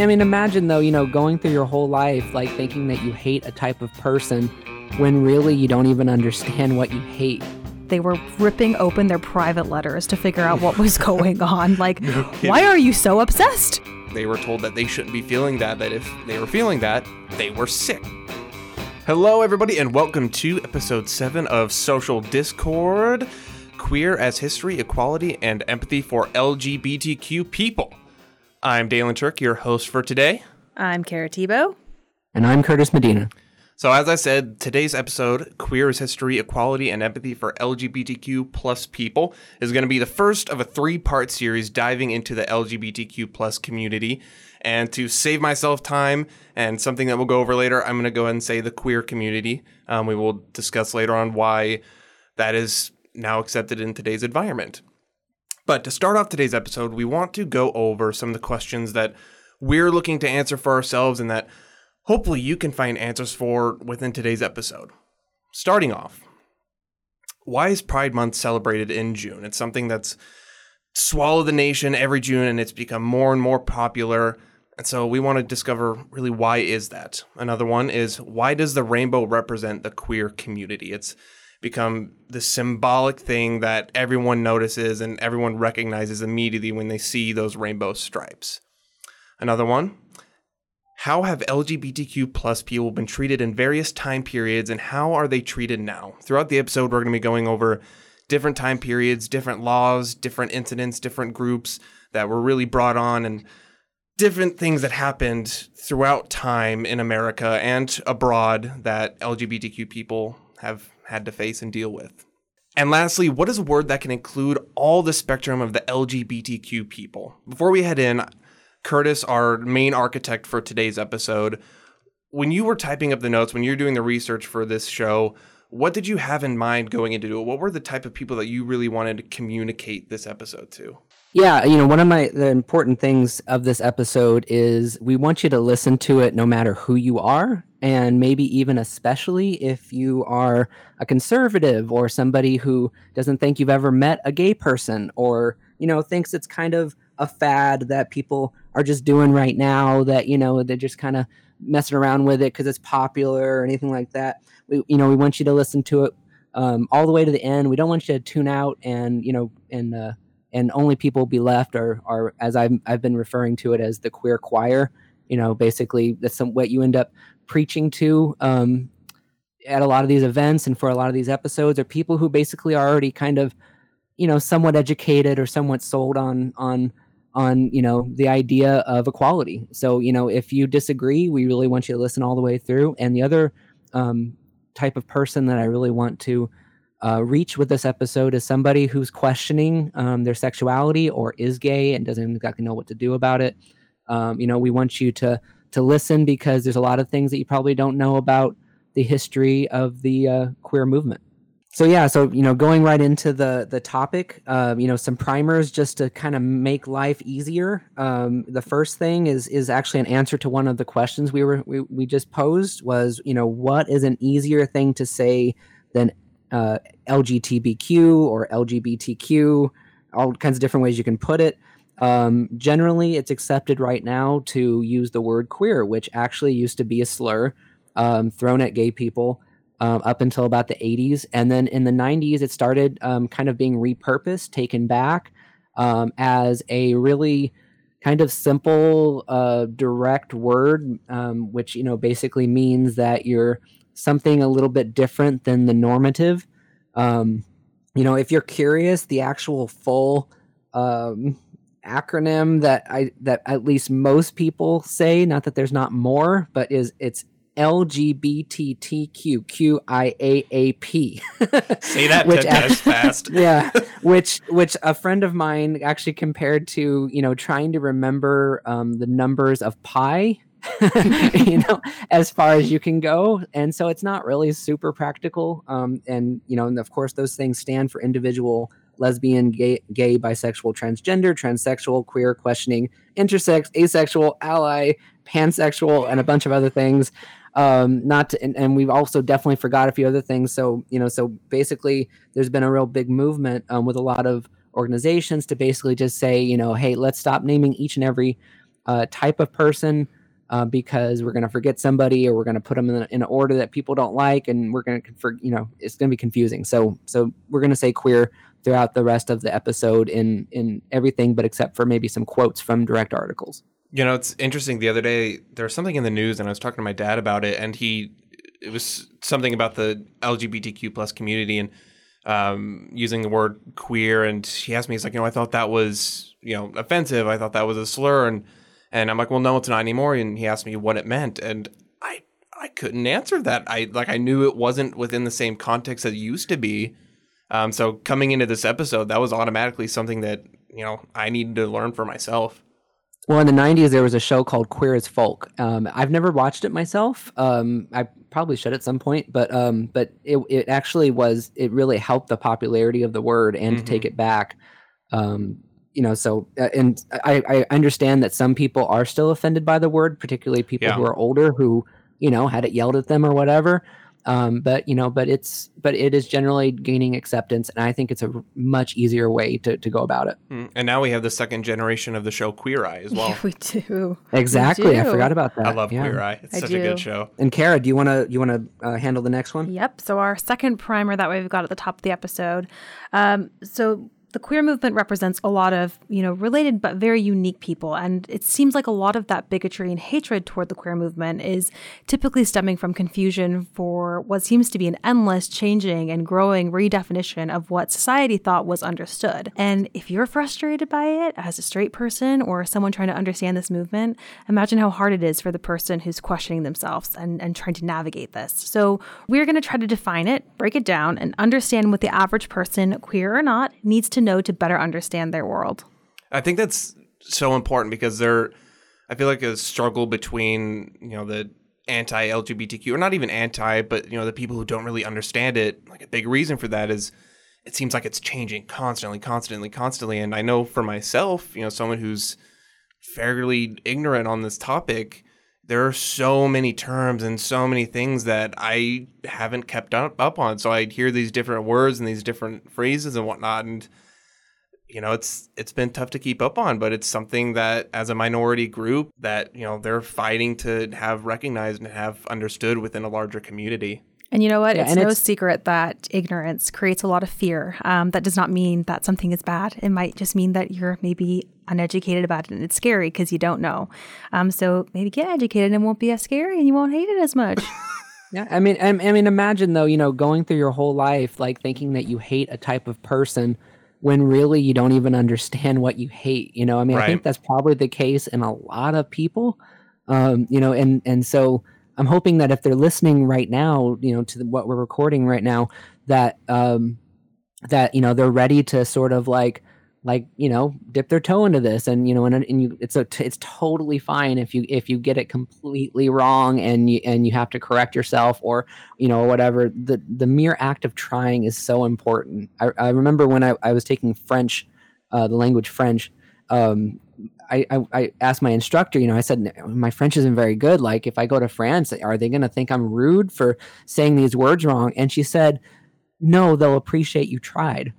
I mean, imagine though, you know, going through your whole life like thinking that you hate a type of person when really you don't even understand what you hate. They were ripping open their private letters to figure out what was going on. Like, why are you so obsessed? They were told that they shouldn't be feeling that, that if they were feeling that, they were sick. Hello, everybody, and welcome to episode 7 of Social Discord Queer as History, Equality, and Empathy for LGBTQ People. I'm Dalen Turk, your host for today. I'm Kara Tebow. And I'm Curtis Medina. So, as I said, today's episode, Queer as History, Equality, and Empathy for LGBTQ plus people, is going to be the first of a three part series diving into the LGBTQ plus community. And to save myself time and something that we'll go over later, I'm going to go ahead and say the queer community. Um, we will discuss later on why that is now accepted in today's environment. But to start off today's episode, we want to go over some of the questions that we're looking to answer for ourselves and that hopefully you can find answers for within today's episode. Starting off, why is Pride Month celebrated in June? It's something that's swallowed the nation every June and it's become more and more popular. And so we want to discover really why is that? Another one is why does the rainbow represent the queer community? It's become the symbolic thing that everyone notices and everyone recognizes immediately when they see those rainbow stripes. Another one, how have LGBTQ plus people been treated in various time periods and how are they treated now? Throughout the episode, we're going to be going over different time periods, different laws, different incidents, different groups that were really brought on and different things that happened throughout time in America and abroad that LGBTQ people have had to face and deal with. And lastly, what is a word that can include all the spectrum of the LGBTQ people? Before we head in, Curtis, our main architect for today's episode, when you were typing up the notes, when you're doing the research for this show, what did you have in mind going into it? What were the type of people that you really wanted to communicate this episode to? Yeah, you know, one of my the important things of this episode is we want you to listen to it no matter who you are and maybe even especially if you are a conservative or somebody who doesn't think you've ever met a gay person or, you know, thinks it's kind of a fad that people are just doing right now that, you know, they're just kind of messing around with it because it's popular or anything like that. We, you know, we want you to listen to it um, all the way to the end. We don't want you to tune out and, you know, and, uh, and only people will be left are, are as I've, I've been referring to it as the queer choir. You know, basically that's some, what you end up preaching to um, at a lot of these events and for a lot of these episodes are people who basically are already kind of, you know, somewhat educated or somewhat sold on on on you know the idea of equality. So you know, if you disagree, we really want you to listen all the way through. And the other um, type of person that I really want to uh, reach with this episode is somebody who's questioning um, their sexuality or is gay and doesn't exactly know what to do about it. Um, you know, we want you to to listen because there's a lot of things that you probably don't know about the history of the uh, queer movement. So yeah, so you know, going right into the the topic, uh, you know, some primers just to kind of make life easier. Um, the first thing is is actually an answer to one of the questions we were we, we just posed was you know what is an easier thing to say than uh, LGBTQ or LGBTQ, all kinds of different ways you can put it. Um, generally, it's accepted right now to use the word queer, which actually used to be a slur um, thrown at gay people um, up until about the 80s. And then in the 90s, it started um, kind of being repurposed, taken back um, as a really kind of simple, uh, direct word, um, which, you know, basically means that you're something a little bit different than the normative. Um, you know, if you're curious, the actual full um, acronym that I that at least most people say, not that there's not more, but is it's LGBTQQIAAP. Say that which actually, fast. yeah, which which a friend of mine actually compared to you know trying to remember um, the numbers of pi you know, as far as you can go. And so it's not really super practical. Um, and, you know, and of course, those things stand for individual lesbian, gay, gay, bisexual, transgender, transsexual, queer, questioning, intersex, asexual, ally, pansexual, and a bunch of other things. Um, not to, and, and, we've also definitely forgot a few other things. So, you know, so basically, there's been a real big movement um, with a lot of organizations to basically just say, you know, hey, let's stop naming each and every uh, type of person uh, because we're going to forget somebody or we're going to put them in, in, an order that people don't like and we're going to you know it's going to be confusing. So so we're going to say queer throughout the rest of the episode in in everything but except for maybe some quotes from direct articles. You know it's interesting. The other day there was something in the news and i was talking to my dad about it and he it was something about the lgbtq plus community and um, using the word queer and he asked me he's like you know i thought that was you know offensive. I thought that was a slur. And and I'm like, well, no, it's not anymore. And he asked me what it meant, and I I couldn't answer that. I like I knew it wasn't within the same context that it used to be. Um, so coming into this episode, that was automatically something that you know I needed to learn for myself. Well, in the '90s, there was a show called Queer as Folk. Um, I've never watched it myself. Um, I probably should at some point, but um, but it it actually was it really helped the popularity of the word and mm-hmm. to take mm-hmm. it back. Um, you know so uh, and I, I understand that some people are still offended by the word particularly people yeah. who are older who you know had it yelled at them or whatever um, but you know but it's but it is generally gaining acceptance and i think it's a much easier way to, to go about it mm. and now we have the second generation of the show queer eye as well yeah, we do exactly we do. i forgot about that i love yeah. queer eye it's I such do. a good show and kara do you want to you want to uh, handle the next one yep so our second primer that we've got at the top of the episode um, so the queer movement represents a lot of, you know, related but very unique people. And it seems like a lot of that bigotry and hatred toward the queer movement is typically stemming from confusion for what seems to be an endless, changing, and growing redefinition of what society thought was understood. And if you're frustrated by it as a straight person or someone trying to understand this movement, imagine how hard it is for the person who's questioning themselves and, and trying to navigate this. So we're going to try to define it, break it down, and understand what the average person, queer or not, needs to know to better understand their world. I think that's so important because there, I feel like a struggle between you know the anti-LGBTQ or not even anti, but you know the people who don't really understand it. Like a big reason for that is it seems like it's changing constantly, constantly, constantly. And I know for myself, you know, someone who's fairly ignorant on this topic, there are so many terms and so many things that I haven't kept up, up on. So I'd hear these different words and these different phrases and whatnot, and you know it's it's been tough to keep up on but it's something that as a minority group that you know they're fighting to have recognized and have understood within a larger community and you know what? Yeah, it's no it's, secret that ignorance creates a lot of fear. Um, that does not mean that something is bad. It might just mean that you're maybe uneducated about it and it's scary because you don't know. Um, so maybe get educated and it won't be as scary and you won't hate it as much. yeah, I mean, I, I mean, imagine though, you know, going through your whole life like thinking that you hate a type of person when really you don't even understand what you hate. You know, I mean, right. I think that's probably the case in a lot of people. Um, you know, and and so I'm hoping that if they're listening right now, you know, to the, what we're recording right now, that um, that you know they're ready to sort of like like you know dip their toe into this and you know and, and you it's a t- it's totally fine if you if you get it completely wrong and you and you have to correct yourself or you know whatever the the mere act of trying is so important i, I remember when I, I was taking french uh, the language french um, I, I, I asked my instructor, you know, I said, my French isn't very good. Like, if I go to France, are they going to think I'm rude for saying these words wrong? And she said, no, they'll appreciate you tried.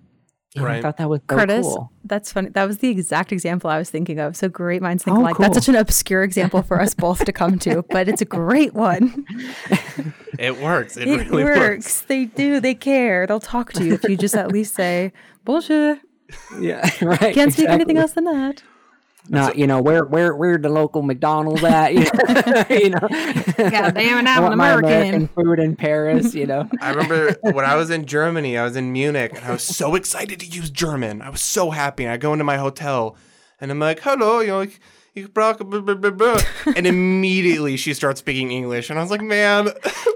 And right. I thought that was so Curtis. Cool. That's funny. That was the exact example I was thinking of. So great minds think oh, alike. Cool. That's such an obscure example for us both to come to, but it's a great one. It works. It, it really works. works. They do. They care. They'll talk to you if you just at least say bullshit. Yeah, right. Can't exactly. speak anything else than that. Not, you know, where where where the local McDonald's at? You know, you know. God damn it, I'm an American. American. food in Paris. You know. I remember when I was in Germany, I was in Munich, and I was so excited to use German. I was so happy. And I go into my hotel, and I'm like, "Hello," you know. Like, and immediately she starts speaking English, and I was like, "Man!"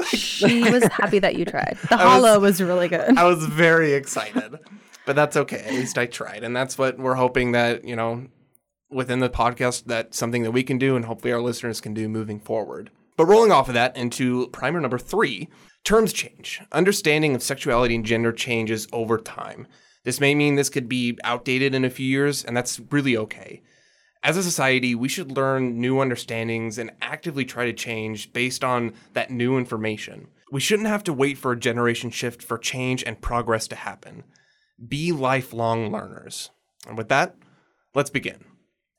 she was happy that you tried. The hollow was, was really good. I was very excited, but that's okay. At least I tried, and that's what we're hoping that you know within the podcast that's something that we can do and hopefully our listeners can do moving forward. But rolling off of that into primer number three, terms change. Understanding of sexuality and gender changes over time. This may mean this could be outdated in a few years, and that's really okay. As a society, we should learn new understandings and actively try to change based on that new information. We shouldn't have to wait for a generation shift for change and progress to happen. Be lifelong learners. And with that, let's begin.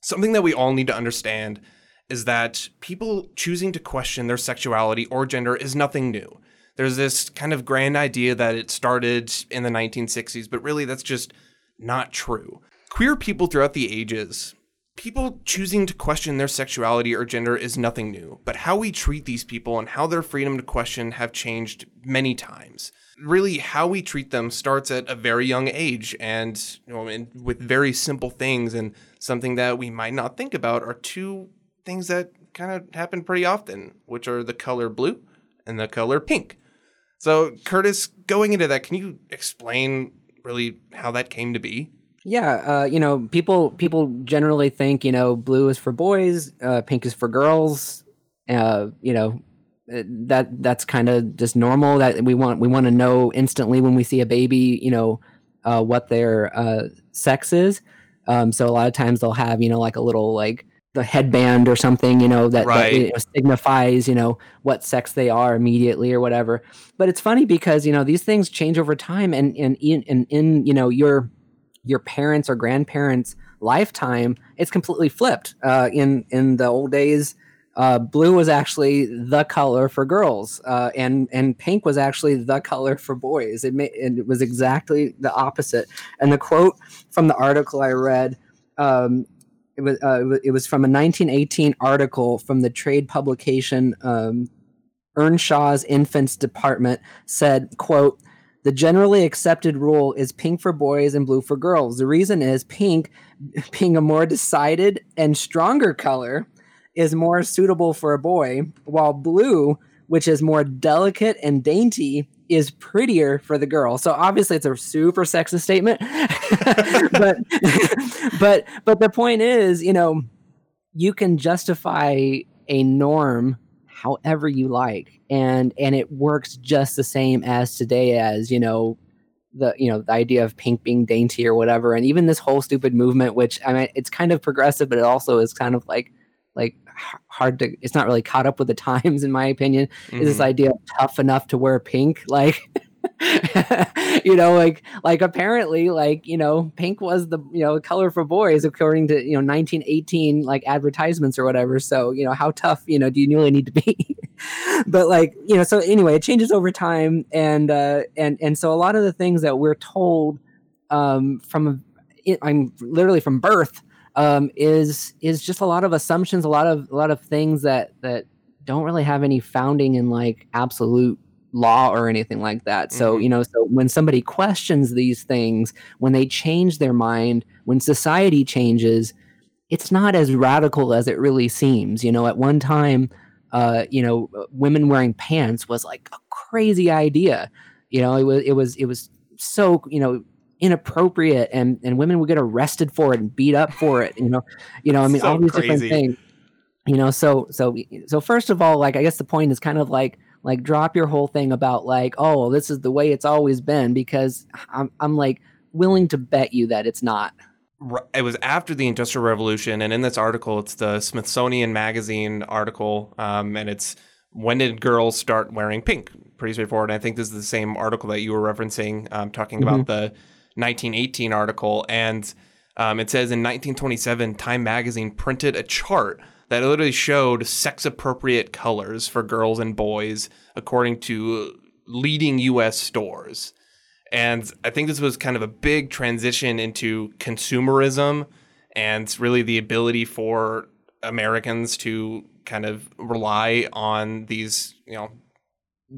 Something that we all need to understand is that people choosing to question their sexuality or gender is nothing new. There's this kind of grand idea that it started in the 1960s, but really that's just not true. Queer people throughout the ages, people choosing to question their sexuality or gender is nothing new, but how we treat these people and how their freedom to question have changed many times. Really, how we treat them starts at a very young age, and you know, and with very simple things, and something that we might not think about are two things that kind of happen pretty often, which are the color blue and the color pink. So, Curtis, going into that, can you explain really how that came to be? Yeah, uh, you know, people people generally think you know blue is for boys, uh, pink is for girls. Uh, you know, uh, that that's kind of just normal. That we want we want to know instantly when we see a baby, you know, uh, what their uh, sex is. Um, so a lot of times they'll have you know like a little like the headband or something, you know, that, right. that you know, signifies, you know, what sex they are immediately or whatever. But it's funny because, you know, these things change over time and, and in, in, in you know, your, your parents or grandparents lifetime, it's completely flipped. Uh, in, in the old days, uh, blue was actually the color for girls, uh, and and pink was actually the color for boys. It, may, it was exactly the opposite. And the quote from the article I read um, it was uh, it was from a 1918 article from the trade publication um, Earnshaw's Infants Department said, "quote." The generally accepted rule is pink for boys and blue for girls. The reason is pink, being a more decided and stronger color, is more suitable for a boy, while blue, which is more delicate and dainty, is prettier for the girl. So obviously it's a super sexist statement. but but but the point is, you know, you can justify a norm however you like and and it works just the same as today as, you know, the you know the idea of pink being dainty or whatever and even this whole stupid movement which i mean it's kind of progressive but it also is kind of like like hard to it's not really caught up with the times in my opinion mm-hmm. is this mm-hmm. idea of tough enough to wear pink like you know like like apparently like you know pink was the you know color for boys according to you know 1918 like advertisements or whatever. So you know how tough you know do you really need to be? But like you know so anyway it changes over time and uh and and so a lot of the things that we're told um from i'm literally from birth um, is is just a lot of assumptions, a lot of a lot of things that that don't really have any founding in like absolute law or anything like that. So, mm-hmm. you know, so when somebody questions these things, when they change their mind, when society changes, it's not as radical as it really seems. You know, at one time, uh, you know, women wearing pants was like a crazy idea. You know, it was it was it was so, you know, inappropriate and and women would get arrested for it and beat up for it you know you know i mean so all these crazy. different things you know so so so first of all like i guess the point is kind of like like drop your whole thing about like oh this is the way it's always been because i'm i'm like willing to bet you that it's not it was after the industrial revolution and in this article it's the smithsonian magazine article um, and it's when did girls start wearing pink pretty straightforward i think this is the same article that you were referencing um, talking mm-hmm. about the 1918 article, and um, it says in 1927, Time magazine printed a chart that literally showed sex appropriate colors for girls and boys according to leading US stores. And I think this was kind of a big transition into consumerism and really the ability for Americans to kind of rely on these, you know,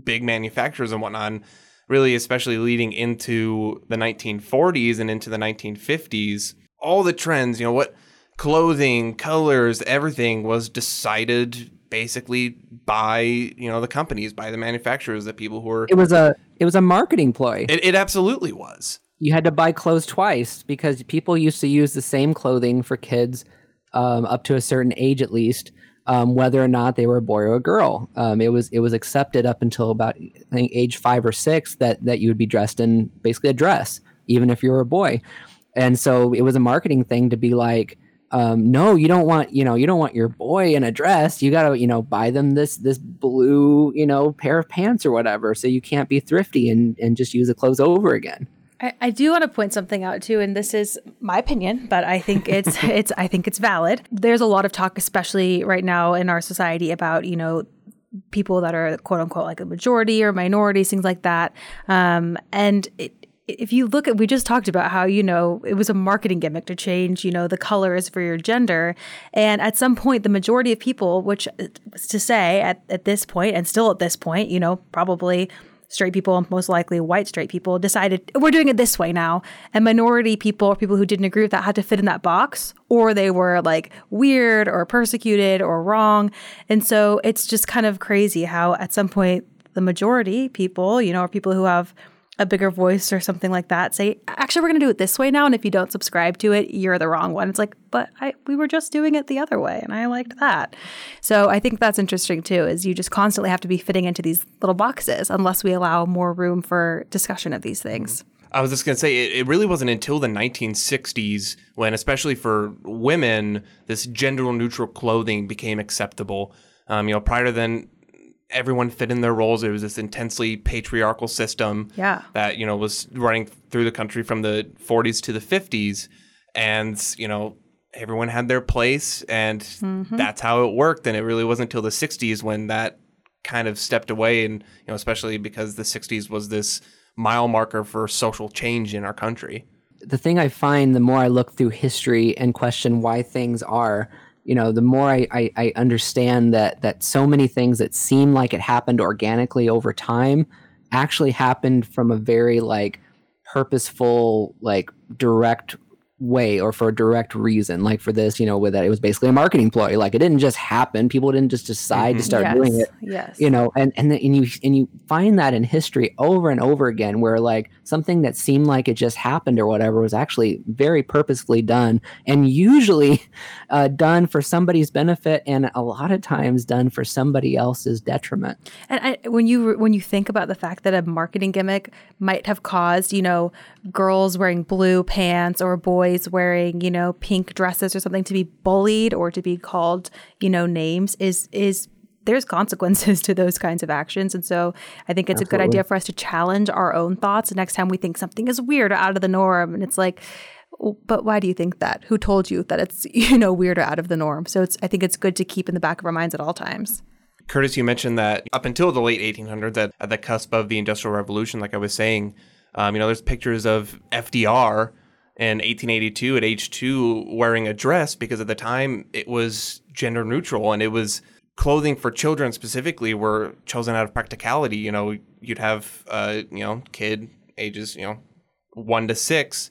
big manufacturers and whatnot really, especially leading into the 1940s and into the 1950s, all the trends, you know, what clothing, colors, everything was decided basically by you know the companies, by the manufacturers, the people who were. It was a it was a marketing ploy. It, it absolutely was. You had to buy clothes twice because people used to use the same clothing for kids um, up to a certain age, at least um, whether or not they were a boy or a girl. Um, it was it was accepted up until about I think age five or six that that you would be dressed in basically a dress, even if you were a boy. And so it was a marketing thing to be like, um, no, you don't want you know you don't want your boy in a dress. You got to you know buy them this this blue you know pair of pants or whatever. So you can't be thrifty and and just use the clothes over again. I, I do want to point something out too, and this is my opinion, but I think it's it's I think it's valid. There's a lot of talk, especially right now in our society, about you know people that are quote unquote like a majority or minorities, things like that. Um, and it, if you look at, we just talked about how, you know, it was a marketing gimmick to change, you know, the colors for your gender. And at some point, the majority of people, which is to say at, at this point, and still at this point, you know, probably straight people, most likely white straight people, decided we're doing it this way now. And minority people or people who didn't agree with that had to fit in that box, or they were like weird or persecuted or wrong. And so it's just kind of crazy how at some point the majority people, you know, or people who have a bigger voice or something like that say actually we're going to do it this way now and if you don't subscribe to it you're the wrong one. It's like but I we were just doing it the other way and I liked that. So I think that's interesting too is you just constantly have to be fitting into these little boxes unless we allow more room for discussion of these things. I was just going to say, it, it, really wasn't until the 1960s when, especially for women, this gender neutral clothing became acceptable. Um, you know, prior to then, everyone fit in their roles. It was this intensely patriarchal system yeah. that, you know, was running through the country from the 40s to the 50s. And, you know, everyone had their place and mm-hmm. that's how it worked. And it really wasn't until the 60s when that kind of stepped away. And, you know, especially because the 60s was this mile marker for social change in our country. The thing I find the more I look through history and question why things are, you know, the more I, I, I understand that that so many things that seem like it happened organically over time actually happened from a very like purposeful, like direct way or for a direct reason like for this you know with that it was basically a marketing ploy like it didn't just happen people didn't just decide mm-hmm. to start yes. doing it yes you know and and, the, and you and you find that in history over and over again where like something that seemed like it just happened or whatever was actually very purposefully done and usually uh, done for somebody's benefit and a lot of times done for somebody else's detriment and I, when you when you think about the fact that a marketing gimmick might have caused you know girls wearing blue pants or boys wearing, you know, pink dresses or something to be bullied or to be called, you know, names is is there's consequences to those kinds of actions. And so I think it's Absolutely. a good idea for us to challenge our own thoughts next time we think something is weird or out of the norm. And it's like, but why do you think that? Who told you that it's, you know, weird or out of the norm? So it's, I think it's good to keep in the back of our minds at all times. Curtis, you mentioned that up until the late 1800s, at, at the cusp of the Industrial Revolution, like I was saying, um, you know, there's pictures of FDR in 1882 at age two wearing a dress because at the time it was gender neutral and it was clothing for children specifically were chosen out of practicality. You know, you'd have uh, you know kid ages you know one to six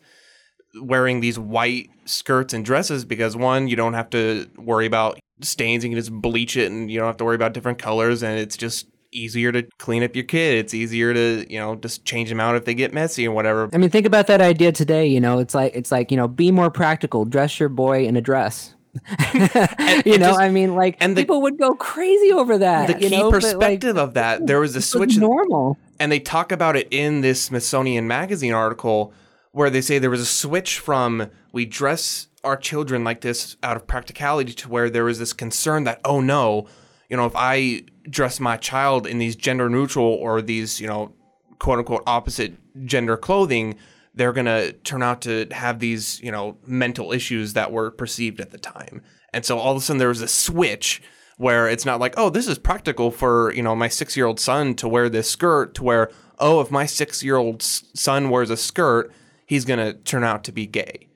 wearing these white skirts and dresses because one you don't have to worry about stains you can just bleach it and you don't have to worry about different colors and it's just easier to clean up your kid. It's easier to, you know, just change them out if they get messy and whatever. I mean, think about that idea today, you know, it's like it's like, you know, be more practical, dress your boy in a dress. you know, just, I mean, like, and the, people would go crazy over that. The key know, perspective like, of that, there was a switch. Was normal, and they talk about it in this Smithsonian Magazine article where they say there was a switch from we dress our children like this out of practicality to where there was this concern that oh no, you know, if I dress my child in these gender neutral or these, you know, quote unquote opposite gender clothing, they're going to turn out to have these, you know, mental issues that were perceived at the time. And so all of a sudden there was a switch where it's not like, oh, this is practical for, you know, my six year old son to wear this skirt, to where, oh, if my six year old son wears a skirt, he's going to turn out to be gay.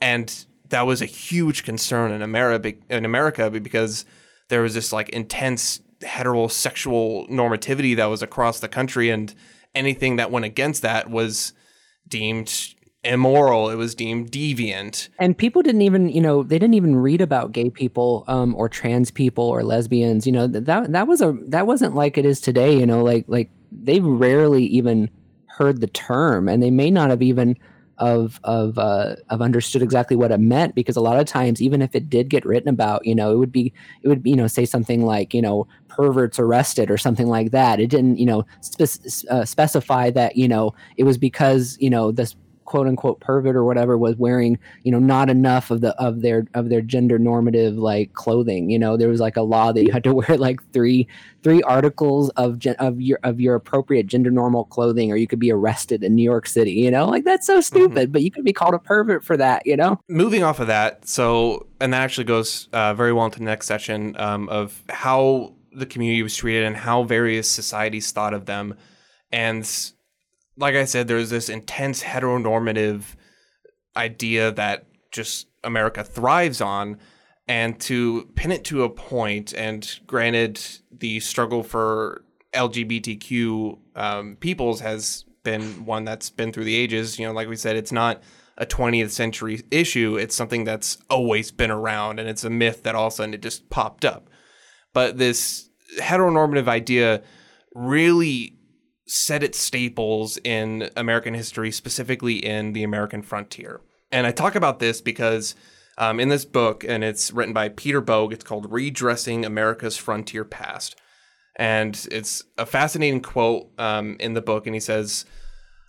And that was a huge concern in America, in America because there was this like intense heterosexual normativity that was across the country, and anything that went against that was deemed immoral. It was deemed deviant. And people didn't even, you know, they didn't even read about gay people um, or trans people or lesbians. You know, that that was a that wasn't like it is today. You know, like like they rarely even heard the term, and they may not have even of of uh, of understood exactly what it meant because a lot of times even if it did get written about you know it would be it would you know say something like you know perverts arrested or something like that. It didn't you know spe- uh, specify that you know it was because you know this quote unquote pervert or whatever was wearing you know not enough of the of their of their gender normative like clothing you know there was like a law that you had to wear like three three articles of gen- of your of your appropriate gender normal clothing or you could be arrested in New York City you know like that's so mm-hmm. stupid mm-hmm. but you could be called a pervert for that you know moving off of that so and that actually goes uh, very well into the next section um, of how the community was treated and how various societies thought of them and like I said, there's this intense heteronormative idea that just America thrives on. And to pin it to a point, and granted, the struggle for LGBTQ um, peoples has been one that's been through the ages. You know, like we said, it's not a 20th century issue. It's something that's always been around, and it's a myth that all of a sudden it just popped up. But this heteronormative idea really set its staples in American history, specifically in the American frontier. And I talk about this because um, in this book, and it's written by Peter Boag, it's called Redressing America's Frontier Past. And it's a fascinating quote um, in the book. And he says,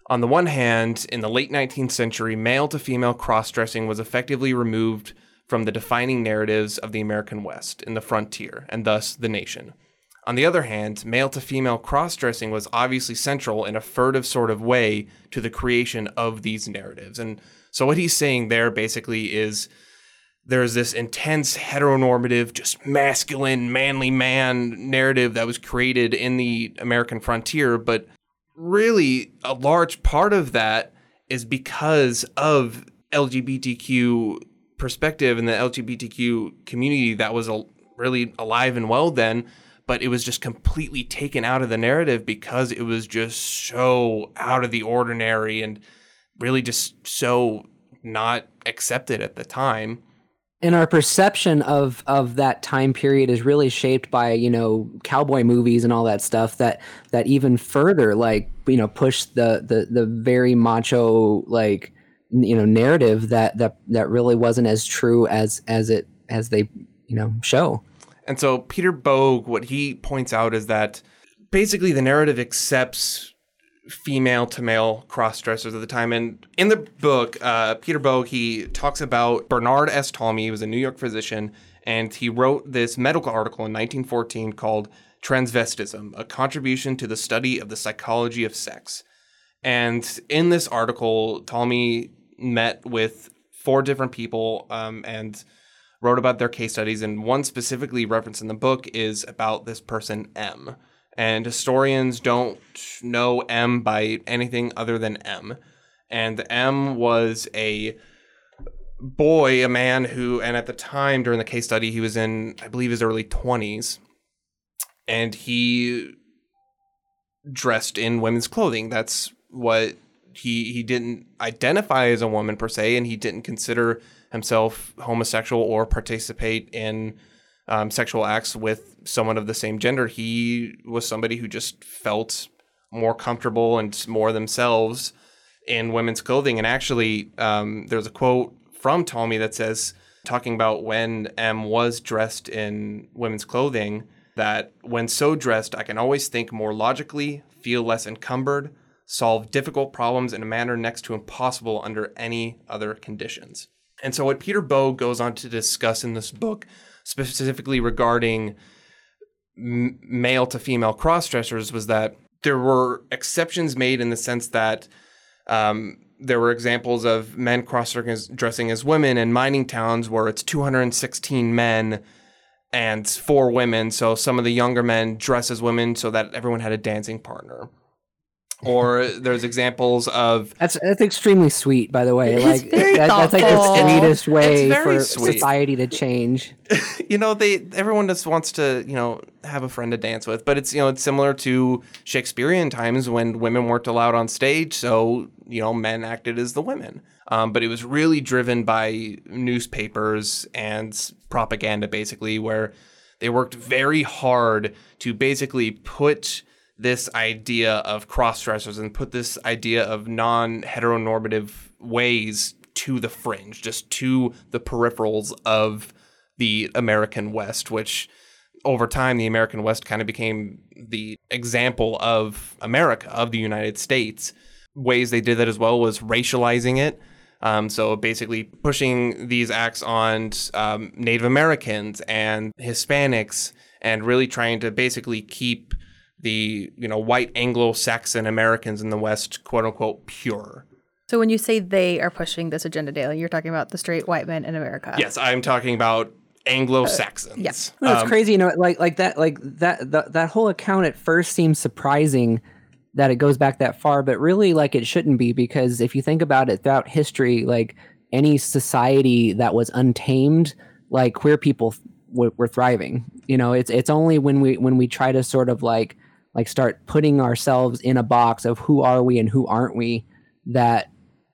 on the one hand, in the late 19th century, male to female cross dressing was effectively removed from the defining narratives of the American West in the frontier, and thus the nation. On the other hand, male to female cross dressing was obviously central in a furtive sort of way to the creation of these narratives. And so, what he's saying there basically is there's this intense heteronormative, just masculine, manly man narrative that was created in the American frontier. But really, a large part of that is because of LGBTQ perspective and the LGBTQ community that was really alive and well then but it was just completely taken out of the narrative because it was just so out of the ordinary and really just so not accepted at the time. And our perception of of that time period is really shaped by you know cowboy movies and all that stuff that that even further like you know push the the the very macho like you know narrative that that that really wasn't as true as as it as they you know show and so Peter Boag, what he points out is that basically the narrative accepts female to male cross dressers at the time. And in the book, uh, Peter Boag, he talks about Bernard S. Talmey. He was a New York physician, and he wrote this medical article in 1914 called Transvestism, a contribution to the study of the psychology of sex. And in this article, Talmey met with four different people um, and wrote about their case studies, and one specifically referenced in the book is about this person M. And historians don't know M by anything other than M. And M was a boy, a man who, and at the time during the case study, he was in, I believe, his early 20s. And he dressed in women's clothing. That's what he he didn't identify as a woman per se, and he didn't consider himself homosexual or participate in um, sexual acts with someone of the same gender. He was somebody who just felt more comfortable and more themselves in women's clothing. And actually, um, there's a quote from Talmey that says, talking about when M was dressed in women's clothing, that when so dressed, I can always think more logically, feel less encumbered, solve difficult problems in a manner next to impossible under any other conditions. And so, what Peter Boag goes on to discuss in this book, specifically regarding m- male to female cross dressers, was that there were exceptions made in the sense that um, there were examples of men cross dressing as women in mining towns where it's 216 men and four women. So some of the younger men dress as women so that everyone had a dancing partner or there's examples of that's that's extremely sweet by the way. Like that, that's like the sweetest way for sweet. society to change. You know they everyone just wants to you know have a friend to dance with but it's you know it's similar to shakespearean times when women weren't allowed on stage so you know men acted as the women. Um, but it was really driven by newspapers and propaganda basically where they worked very hard to basically put this idea of cross dressers and put this idea of non heteronormative ways to the fringe, just to the peripherals of the American West, which over time the American West kind of became the example of America, of the United States. ways they did that as well was racializing it. Um, so basically, pushing these acts on um, Native Americans and Hispanics, and really trying to basically keep the you know white Anglo-Saxon Americans in the West, quote unquote, pure. So when you say they are pushing this agenda daily, you're talking about the straight white men in America. Yes, I'm talking about Anglo Saxons. yes. Well, it's Um, crazy, you know, like like that, like that, that that whole account at first seems surprising that it goes back that far, but really, like it shouldn't be because if you think about it, throughout history, like any society that was untamed, like queer people w- were thriving. You know, it's it's only when we when we try to sort of like like start putting ourselves in a box of who are we and who aren't we that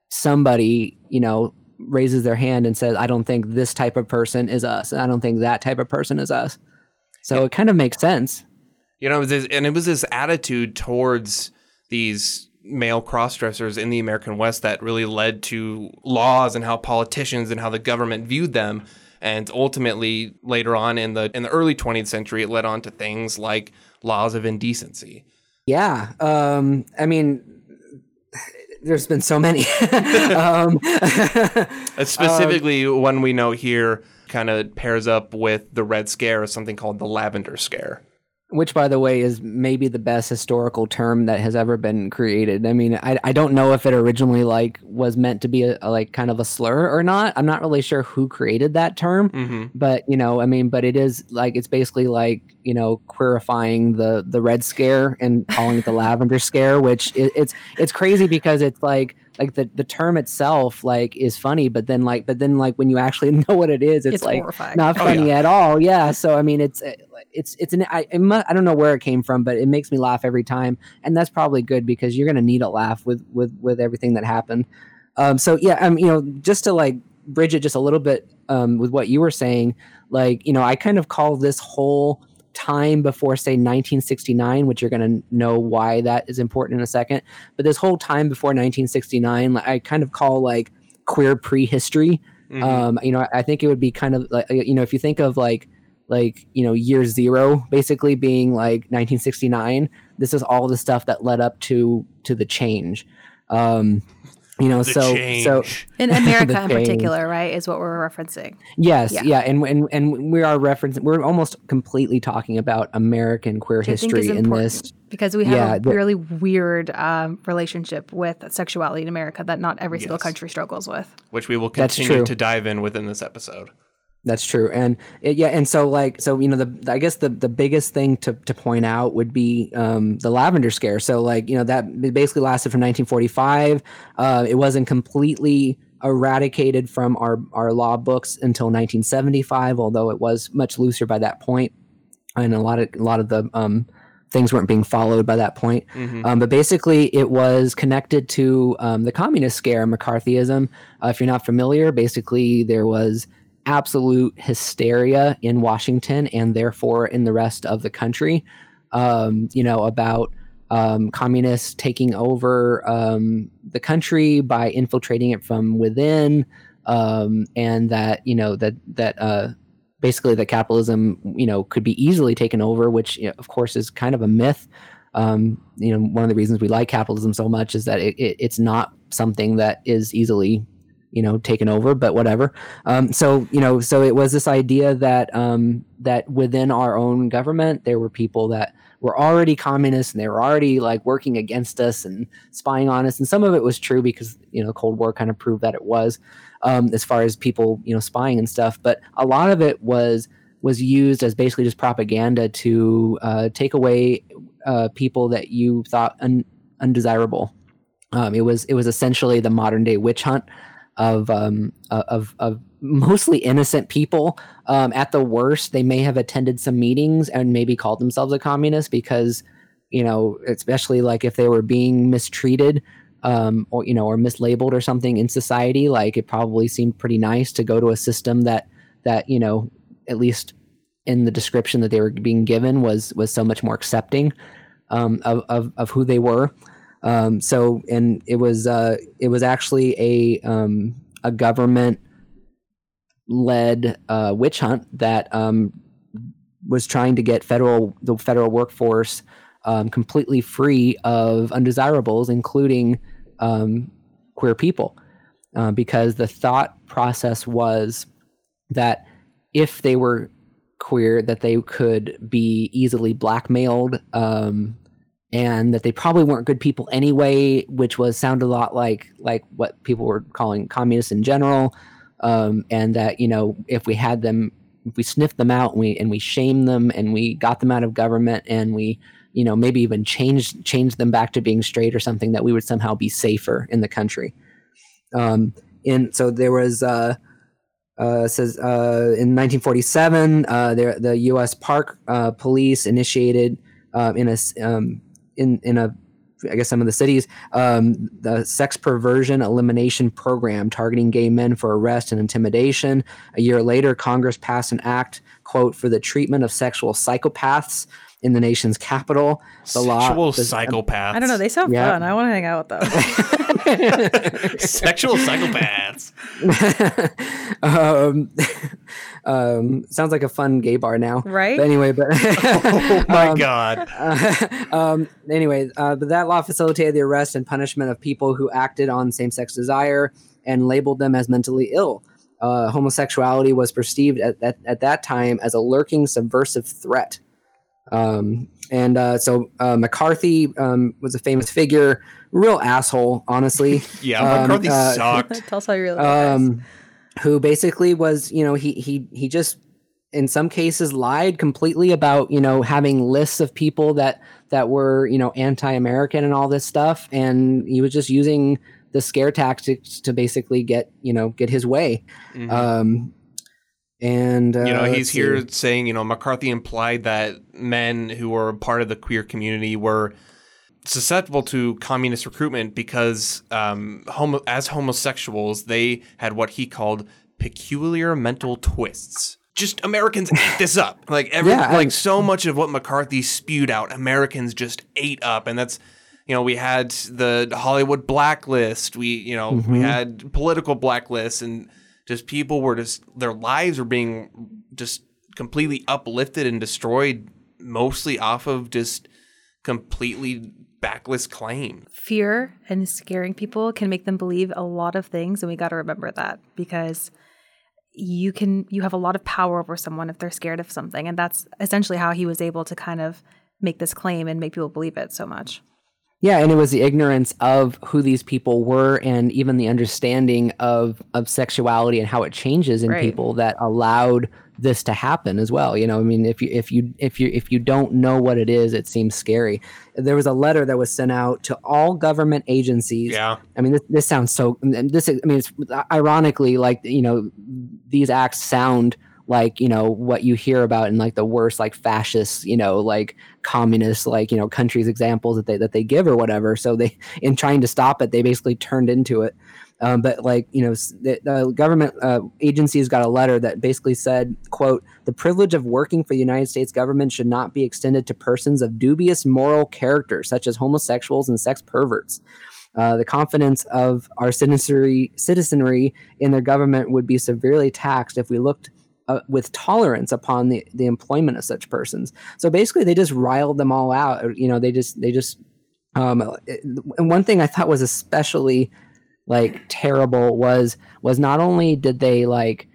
somebody you know raises their hand and says, I don't think this type of person is us. And I don't think that type of person is us. So it kind of makes sense. You know, this, and it was this attitude towards these male crossdressers in the American West that really led to laws and how politicians and how the government viewed them. And ultimately, later on in the in the early 20th century, it led on to things like laws of indecency. Yeah. Um, I mean, there's been so many. um, Uh, specifically, one we know here kind of pairs up with the Red Scare, is something called the Lavender Scare. Which by the way is maybe the best historical term that has ever been created. I mean i, I don't know if it originally like was meant to be a, a, like kind of a slur or not. I'm not really sure who created that term. Hmm but you know i mean but it is like it's basically like you know queerifying the the red scare and calling it the lavender scare which it, it's it's crazy because it's like like the, the term itself like is funny but then like but then like when you actually know what it is it's, It's like horrifying. not Oh, funny at all. Yeah so i mean it's uh, it's it's an I, it mu- I don't know where it came from but it makes me laugh every time and that's probably good because you're gonna need a laugh with with with everything that happened. Um so yeah um you know just to like bridge it just a little bit um with what you were saying like you know i kind of call this whole time before say 1969 which you're going to know why that is important in a second but this whole time before 1969 like, i kind of call like queer prehistory Mhm. um you know I, I think it would be kind of like you know if you think of like like you know year zero basically being like 1969 this is all the stuff that led up to to the change um you know the so change. so In America in particular, right, is what we're referencing. yes Yeah. yeah, and, and and we are referencing we're almost completely talking about american queer Which I think history is in this because we have Yeah, a the- really weird um, relationship with sexuality in America that not every single country struggles with. which we will continue to dive in within this episode. That's true, and it, yeah, and so like so you know the I guess the the biggest thing to to point out would be um, the lavender scare. So like you know that basically lasted from 1945. Uh, it wasn't completely eradicated from our our law books until 1975, although it was much looser by that point, and a lot of a lot of the um, things weren't being followed by that point. Mhm. Um, but basically, it was connected to um, the communist scare, McCarthyism. Uh, if you're not familiar, basically there was absolute hysteria in Washington and therefore in the rest of the country. Um, you know about um, communists taking over um, the country by infiltrating it from within, um, and that you know that that uh, basically that capitalism you know could be easily taken over, which you know, of course is kind of a myth. Um, you know, one of the reasons we like capitalism so much is that it, it, it's not something that is easily you know taken over but whatever. Um, so you know so it was this idea that um, that within our own government there were people that were already communists and they were already like working against us and spying on us. And some of it was true because you know the cold war kind of proved that it was um, as far as people you know spying and stuff. But a lot of it was was used as basically just propaganda to uh, take away uh, people that you thought un- undesirable. Um, it was it was essentially the modern day witch hunt of um, of of mostly innocent people. Um, at the worst, they may have attended some meetings and maybe called themselves a communist because you know, especially like if they were being mistreated um, or you know, or mislabeled or something in society. Like it probably seemed pretty nice to go to a system that that you know, at least in the description that they were being given was was so much more accepting um, of, of of who they were. Um, so, and it was uh, it was actually a um, a government led uh, witch hunt that um, was trying to get federal the federal workforce um, completely free of undesirables, including um, queer people. Uh, because the thought process was that if they were queer that they could be easily blackmailed um, and that they probably weren't good people anyway which was sound a lot like like what people were calling communists in general um, and that you know if we had them if we sniffed them out and we and we shamed them and we got them out of government and we you know maybe even changed changed them back to being straight or something that we would somehow be safer in the country um, and so there was uh, uh, says uh, in 1947 uh, there, the U.S. Park uh, Police initiated uh, in a um, in in a I guess some of the cities, um, the sex perversion elimination program targeting gay men for arrest and intimidation. A year later, Congress passed an act, quote, for the treatment of sexual psychopaths in the nation's capital. The Sexual law, psychopaths. I don't know. They sound yeah. fun. I want to hang out with them. Sexual psychopaths. um, um, sounds like a fun gay bar now, right? But anyway, but oh my um, god. Uh, um, anyway, uh, but that law facilitated the arrest and punishment of people who acted on same-sex desire and labeled them as mentally ill. Uh, homosexuality was perceived at, at, at that time as a lurking subversive threat um, and uh, so uh, McCarthy um, was a famous figure, real asshole, honestly. yeah, um, McCarthy uh, sucked. Tell us how you really um, Who basically was, you know, he he he just in some cases lied completely about you know having lists of people that that were you know anti-American and all this stuff, and he was just using the scare tactics to basically get you know get his way. Mm-hmm. Um, and uh, you know, he's here see. saying, you know, McCarthy implied that men who were part of the queer community were susceptible to communist recruitment because, um, homo- as homosexuals, they had what he called peculiar mental twists. Just Americans ate this up. Like every, yeah, like so much of what McCarthy spewed out, Americans just ate up, and that's you know, we had the Hollywood blacklist. We, you know, mm-hmm. we had political blacklists, and just people were just their lives were being just completely uplifted and destroyed mostly off of just completely backless claim. Fear and scaring people can make them believe a lot of things and we got to remember that because you can you have a lot of power over someone if they're scared of something and that's essentially how he was able to kind of make this claim and make people believe it so much. Yeah, and it was the ignorance of who these people were and even the understanding of of sexuality and how it changes in right. people that allowed this to happen as well. You know, I mean, if you if you if you if you don't know what it is, it seems scary. There was a letter that was sent out to all government agencies. Yeah. I mean, this, this sounds so. This I mean, it's ironically like you know these acts sound like you know what you hear about in like the worst like fascist you know like communist like you know countries examples that they that they give or whatever. So they in trying to stop it they basically turned into it. Um, but like you know the, the government uh, agencies got a letter that basically said quote the privilege of working for the united states government should not be extended to persons of dubious moral character such as homosexuals and sex perverts. Uh, the confidence of our citizenry, citizenry in their government would be severely taxed if we looked uh, with tolerance upon the, the employment of such persons. So basically, they just riled them all out. You know, they just they just. Um, and one thing I thought was especially like terrible was was not only did they like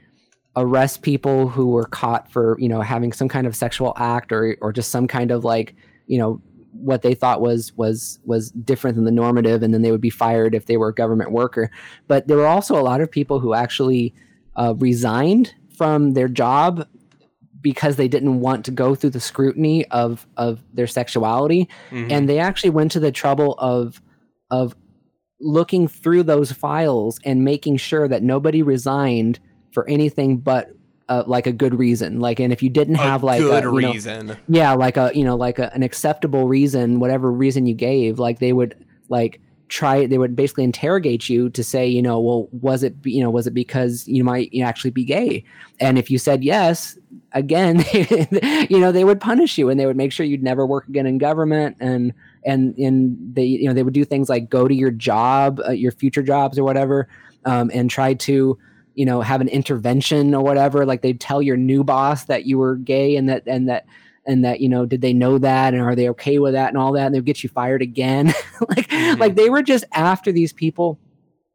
arrest people who were caught for you know having some kind of sexual act or or just some kind of like you know what they thought was was was different than the normative and then they would be fired if they were a government worker but there were also a lot of people who actually uh, resigned from their job because they didn't want to go through the scrutiny of of their sexuality. Mm-hmm. and they actually went to the trouble of of looking through those files and making sure that nobody resigned for anything but uh, like a good reason. Like and if you didn't have a like good a, reason know, yeah like a you know like a, an acceptable reason whatever reason you gave like they would like try they would basically interrogate you to say you know well was it you know was it because you might actually be gay? And if you said yes again you know they would punish you and they would make sure you'd never work again in government. And and and they you know they would do things like go to your job uh, your future jobs or whatever um, and try to you know have an intervention or whatever. Like they'd tell your new boss that you were gay and that and that and that you know did they know that and are they okay with that and all that and they'll get you fired again. Like mm-hmm. like they were just after these people.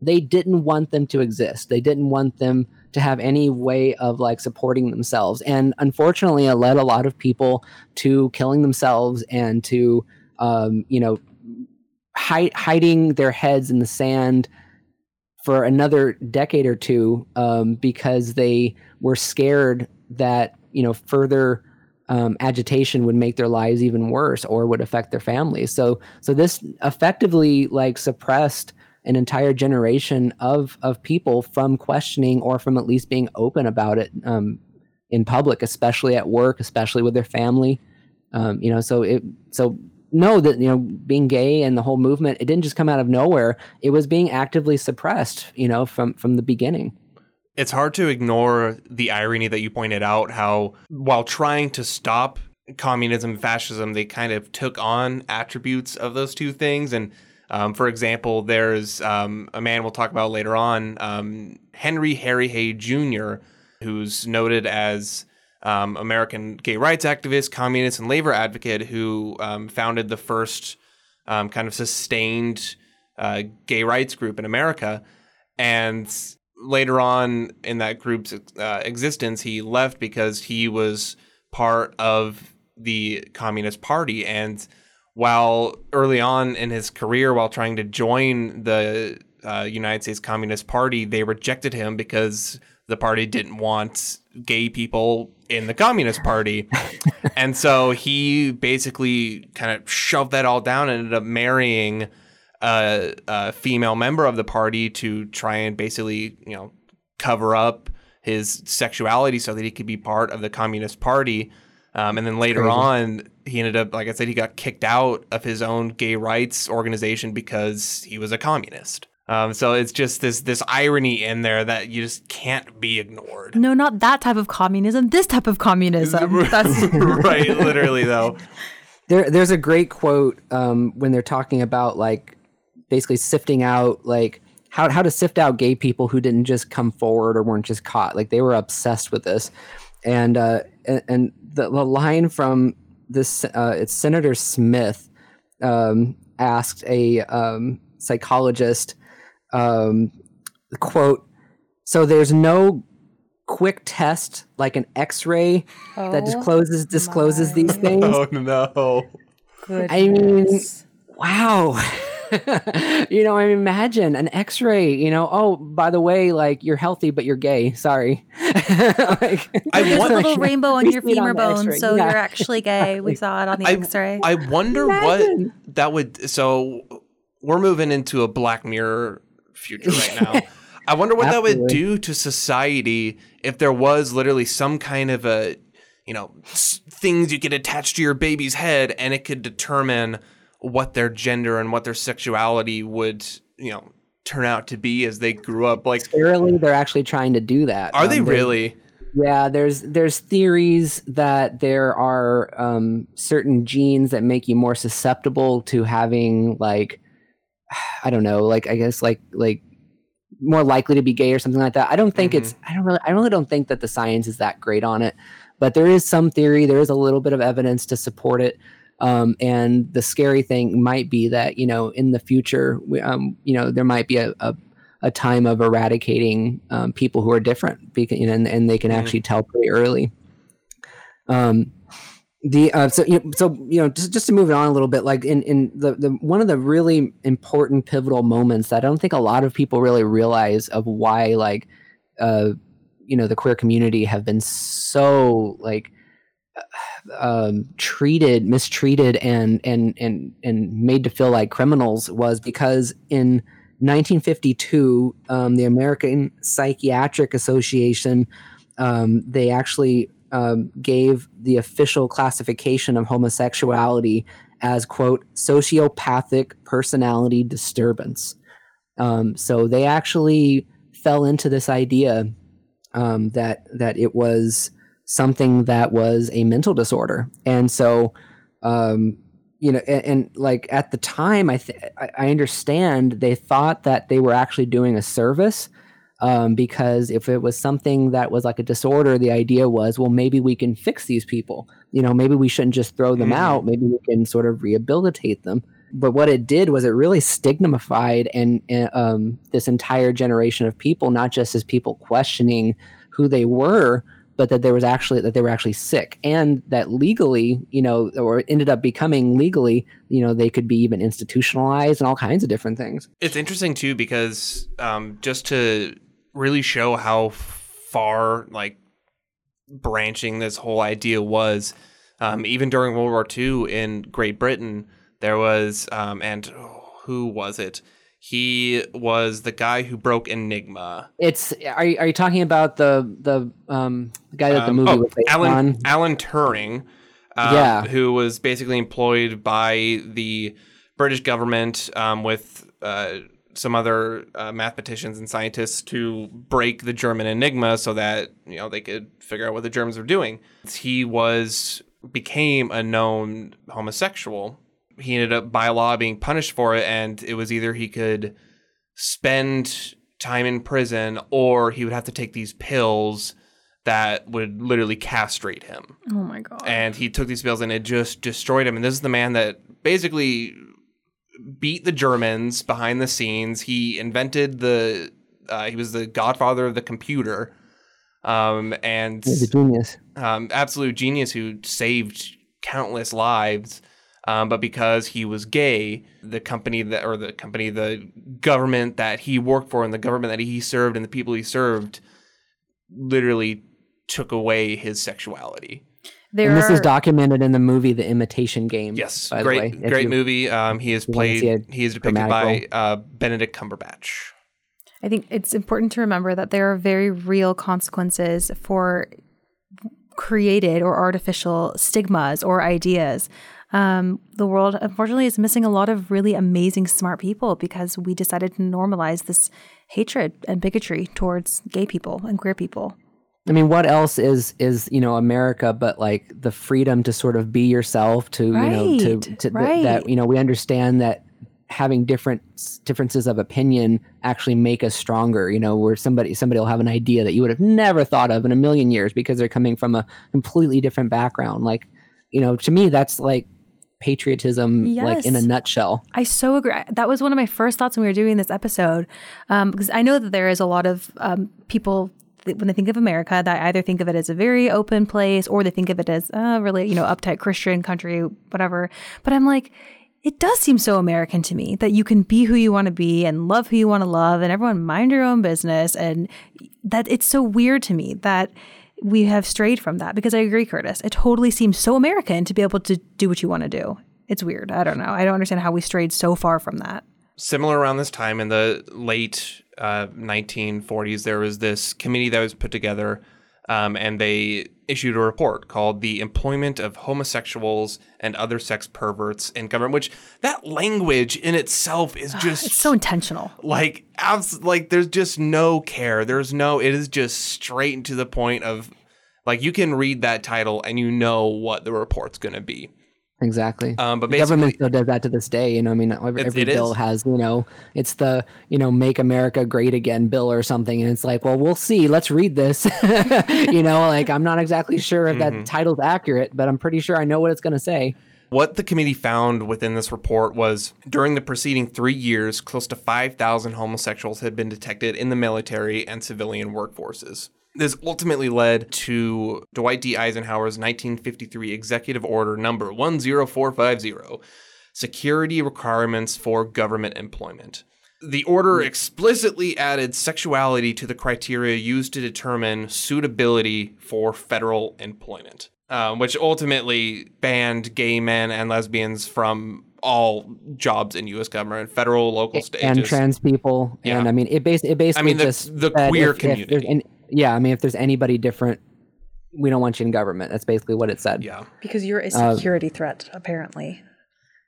They didn't want them to exist. They didn't want them to have any way of like supporting themselves. And unfortunately it led a lot of people to killing themselves and to um, you know hi- hiding their heads in the sand for another decade or two um, because they were scared that you know further um, agitation would make their lives even worse or would affect their families. So so this effectively like suppressed an entire generation of of people from questioning or from at least being open about it um, in public, especially at work, especially with their family. Um, you know, so it so know that you know being gay and the whole movement it didn't just come out of nowhere. It was being actively suppressed. You know, from from the beginning it's hard to ignore the irony that you pointed out how while trying to stop communism and fascism they kind of took on attributes of those two things. And um, for example there's um, a man we'll talk about later on um, henry harry hay jr who's noted as um, american gay rights activist communist and labor advocate who um, founded the first um, kind of sustained uh, gay rights group in america. And later on in that group's uh, existence, he left because he was part of the Communist Party. And while early on in his career, while trying to join the uh, United States Communist Party, they rejected him because the party didn't want gay people in the Communist Party. and so he basically kind of shoved that all down and ended up marrying a, a female member of the party to try and basically, you know, cover up his sexuality so that he could be part of the Communist Party. Um, and then later on, he ended up, like I said, he got kicked out of his own gay rights organization because he was a communist. Um, so it's just this this irony in there that you just can't be ignored. No, not that type of communism. This type of communism. That's right, literally though. There, there's a great quote um, when they're talking about like basically sifting out like how how to sift out gay people who didn't just come forward or weren't just caught. Like they were obsessed with this, and uh, and, and the, the line from this uh, it's Senator Smith um, asked a um, psychologist um, quote. So there's no quick test like an X-ray oh, that discloses discloses my. these things. Oh no! Goodness. I mean, wow. you know, I mean, imagine an X-ray. You know, oh, by the way, like you're healthy, but you're gay. Sorry. like, I want a little rainbow on your femur on bone, so yeah. you're actually gay. We saw it on the I, X-ray. I wonder imagine. what that would. So we're moving into a Black Mirror future right now. I wonder what Absolutely. that would do to society if there was literally some kind of a, you know, things you could attach to your baby's head and it could determine what their gender and what their sexuality would, you know, turn out to be as they grew up. Like scarily, they're actually trying to do that. Are um, they really? Yeah, there's there's theories that there are um, certain genes that make you more susceptible to having like I don't know, like I guess like like more likely to be gay or something like that. I don't think mm-hmm. it's I don't really I really don't think that the science is that great on it, but there is some theory, there is a little bit of evidence to support it. Um, and the scary thing might be that you know in the future, we, um, you know, there might be a, a, a time of eradicating um, people who are different, because, you know, and, and they can mm-hmm. actually tell pretty early. Um, the uh, so you know, so you know just just to move it on a little bit, like in in the the one of the really important pivotal moments that I don't think a lot of people really realize of why like uh you know the queer community have been so like um, treated, mistreated, and and and and made to feel like criminals was because in 1952, um, the American Psychiatric Association um, they actually um, gave the official classification of homosexuality as quote sociopathic personality disturbance. Um, so they actually fell into this idea um, that that it was something that was a mental disorder. And so, um, you know, and, and, like at the time, I, th- I understand they thought that they were actually doing a service um, because if it was something that was like a disorder, the idea was, well, maybe we can fix these people. You know, maybe we shouldn't just throw them Mhm. out. Maybe we can sort of rehabilitate them. But what it did was it really stigmatized and and, um, this entire generation of people, not just as people questioning who they were, but that there was actually that they were actually sick, and that legally, you know, or ended up becoming legally, you know, they could be even institutionalized and all kinds of different things. It's interesting too because um, just to really show how far like branching this whole idea was, um, even during World War II in Great Britain, there was um, and who was it? He was the guy who broke Enigma. It's are you, are you talking about the the um guy that the Um, movie oh, was based Alan on? Alan Turing, um, Yeah. who was basically employed by the British government um, with uh, some other uh, mathematicians and scientists to break the German enigma, so that you know they could figure out what the Germans were doing. He was became a known homosexual. He ended up by law being punished for it, and it was either he could spend time in prison or he would have to take these pills that would literally castrate him. Oh my god. And he took these pills and it just destroyed him. And this is the man that basically beat the Germans behind the scenes. He invented the, uh, he was the godfather of the computer. Um, and He's a genius. um, absolute genius who saved countless lives. Um, but because he was gay, the company that, or the company, the government that he worked for, and the government that he served, and the people he served, literally took away his sexuality. there and this is documented in the movie The Imitation Game. Yes, by great, the way. Great you- movie. Um, he is played. He is depicted by uh, Benedict Cumberbatch. I think it's important to remember that there are very real consequences for created or artificial stigmas or ideas. Um, the world, unfortunately, is missing a lot of really amazing, smart people because we decided to normalize this hatred and bigotry towards gay people and queer people. I mean, what else is is you know America but like the freedom to sort of be yourself to you know to, Right, to th- right. that you know we understand that having different differences of opinion actually make us stronger. You know, where somebody somebody will have an idea that you would have never thought of in a million years because they're coming from a completely different background. Like, you know, to me that's like patriotism like in a nutshell. I so agree. That was one of my first thoughts when we were doing this episode, um, because I know that there is a lot of um, people that when they think of America that either think of it as a very open place or they think of it as uh, really you know uptight Christian country, whatever. But I'm like. It does seem so American to me that you can be who you want to be and love who you want to love, and everyone mind your own business. And that it's so weird to me that we have strayed from that because I agree, Curtis. It totally seems so American to be able to do what you want to do. It's weird. I don't know. I don't understand how we strayed so far from that. similar around this time in the late uh, 1940s, there was this committee that was put together, um, and they issued a report called "The Employment of Homosexuals and Other Sex Perverts in Government." Which that language in itself is just It's so intentional. like abs- like there's just no care. There's no. It is just straight to the point of like you can read that title and you know what the report's going to be. Exactly. Um, but the government still does that to this day. You know, I mean, every, every bill is. has, you know, it's the, you know, make America great again bill or something. And it's like, well, we'll see. Let's read this. you know, like I'm not exactly sure if Mm-hmm. that title's accurate, but I'm pretty sure I know what it's going to say. What the committee found within this report was during the preceding three years, close to 5,000 homosexuals had been detected in the military and civilian workforces. This ultimately led to Dwight D. Eisenhower's 1953 Executive Order number 10450, Security Requirements for Government Employment. The order explicitly added sexuality to the criteria used to determine suitability for federal employment, um, which ultimately banned gay men and lesbians from all jobs in U.S. government, federal, local, state. and trans people. Yeah. And I mean, it, bas- it basically mean, the- just the queer if- if community. any- yeah. I mean, if there's anybody different, we don't want you in government. That's basically what it said. yeah. Because you're a Uh, security threat, apparently.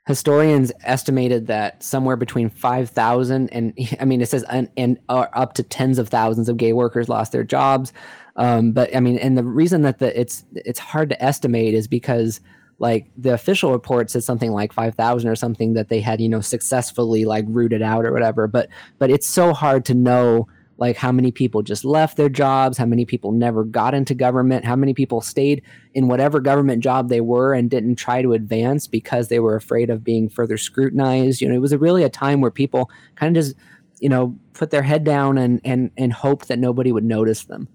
historians estimated that somewhere between 5,000 and I mean it says and, and uh, up to tens of thousands of gay workers lost their jobs um, but I mean and the reason that the it's it's hard to estimate is because like the official report said something like 5,000 or something that they had you know successfully like rooted out or whatever but but it's so hard to know like how many people just left their jobs, how many people never got into government, how many people stayed in whatever government job they were and didn't try to advance because they were afraid of being further scrutinized. You know, it was a really a time where people kind of just, you know, put their head down and and and hoped that nobody would notice them.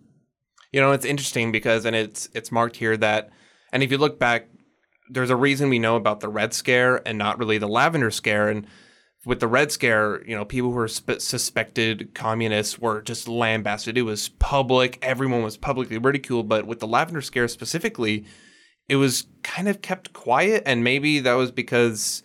You know, it's interesting because and it's it's marked here that and if you look back there's a reason we know about the red scare and not really the lavender scare and with the Red Scare, you know, people who were sp- suspected communists were just lambasted. It was public; everyone was publicly ridiculed. But with the Lavender Scare specifically, it was kind of kept quiet, and maybe that was because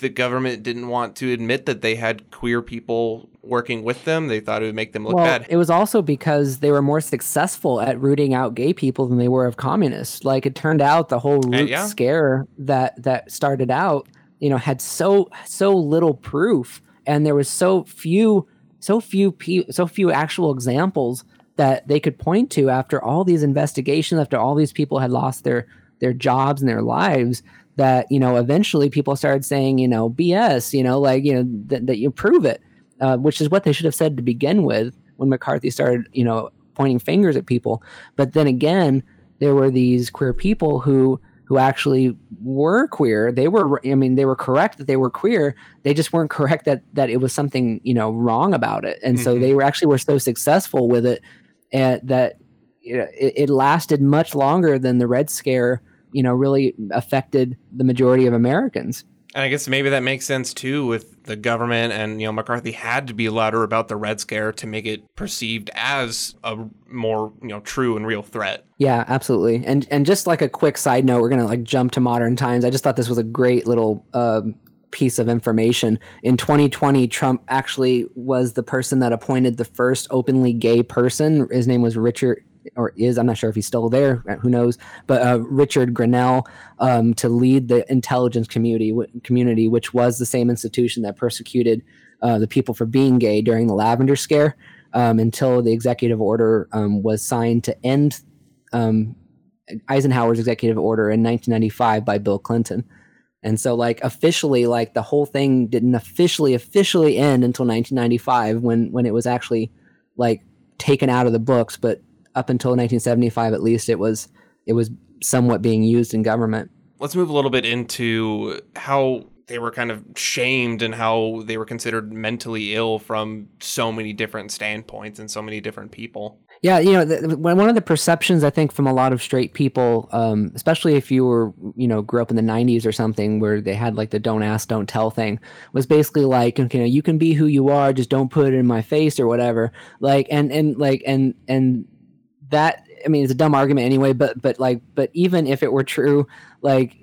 the government didn't want to admit that they had queer people working with them. They thought it would make them look well, bad. It was also because they were more successful at rooting out gay people than they were of communists. Like it turned out the whole uh, root yeah. scare that that started out you know had so so little proof and there was so few so few pe- so few actual examples that they could point to after all these investigations after all these people had lost their their jobs and their lives that you know eventually people started saying you know bs you know like you know th- that you prove it uh, which is what they should have said to begin with when mccarthy started you know pointing fingers at people. But then again there were these queer people who who actually were queer. They were, I mean, they were correct that they were queer. They just weren't correct that that it was something you know wrong about it. And mm-hmm. so they were actually were so successful with it, and that you know, it, it lasted much longer than the Red Scare. You know, really affected the majority of Americans. And I guess maybe that makes sense too with the government and you know McCarthy had to be louder about the Red Scare to make it perceived as a more you know true and real threat. Yeah, absolutely. And and just like a quick side note, we're gonna like jump to modern times. I just thought this was a great little um, piece of information. In 2020, Trump actually was the person that appointed the first openly gay person. His name was Richard or is I'm not sure if he's still there. Who knows? But uh, Richard Grenell um, to lead the intelligence community community, which was the same institution that persecuted uh, the people for being gay during the Lavender Scare, um, until the executive order um, was signed to end um, Eisenhower's executive order in 1995 by Bill Clinton. And so, like officially, like the whole thing didn't officially officially end until 1995 when when it was actually like taken out of the books, but up until 1975 at least it was it was somewhat being used in government let's move a little bit into how they were kind of shamed and how they were considered mentally ill from so many different standpoints and so many different people. Yeah, you know, the, one of the perceptions I think from a lot of straight people, um, especially if you were, you know, grew up in the '90s or something, where they had like the "don't ask, don't tell" thing, was basically like, you know, you can be who you are, just don't put it in my face or whatever. Like, and and like, and and that I mean, it's a dumb argument anyway, but but like, but even if it were true, like,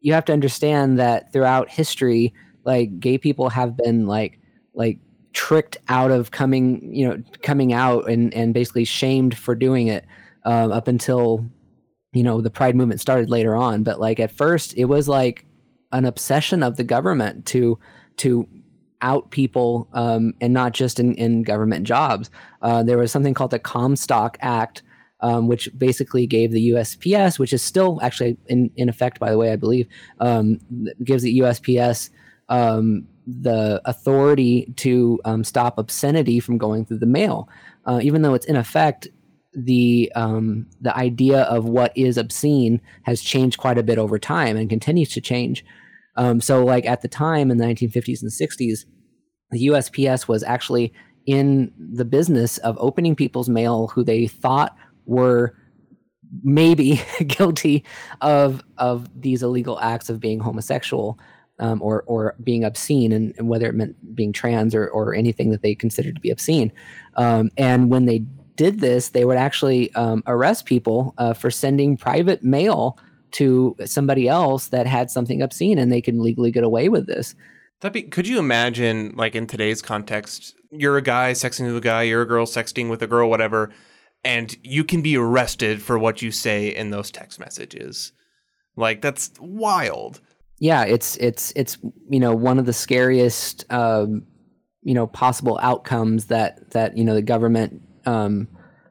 you have to understand that throughout history, like, gay people have been like like tricked out of coming, you know, coming out and and basically shamed for doing it um, up until you know the Pride movement started later on. But like at first, it was like an obsession of the government to to out people um, and not just in, in government jobs. Uh, there was something called the Comstock Act, um, which basically gave the USPS, which is still actually in, in effect, by the way, I believe, um, gives the USPS um, the authority to um, stop obscenity from going through the mail. Uh, even though it's in effect, the um, the idea of what is obscene has changed quite a bit over time and continues to change. Um, so, like at the time in the 1950s and 60s, the USPS was actually in the business of opening people's mail who they thought were maybe guilty of of these illegal acts of being homosexual um, or or being obscene, and, and, whether it meant being trans or or anything that they considered to be obscene. Um, and when they did this, they would actually um, arrest people uh, for sending private mail to somebody else that had something obscene, and they can legally get away with this. That be could you imagine like in today's context, you're a guy sexting with a guy, you're a girl sexting with a girl, whatever, and you can be arrested for what you say in those text messages. Like that's wild. Yeah, it's it's it's you know one of the scariest um, you know possible outcomes that that you know the government um,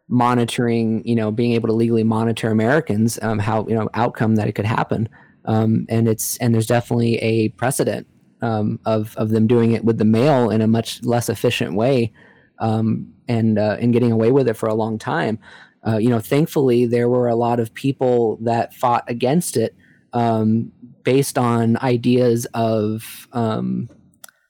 monitoring you know being able to legally monitor Americans um, how you know outcome that it could happen um, and it's and there's definitely a precedent um, of of them doing it with the mail in a much less efficient way um, and uh, and getting away with it for a long time. Uh, you know, thankfully there were a lot of people that fought against it um, based on ideas of um,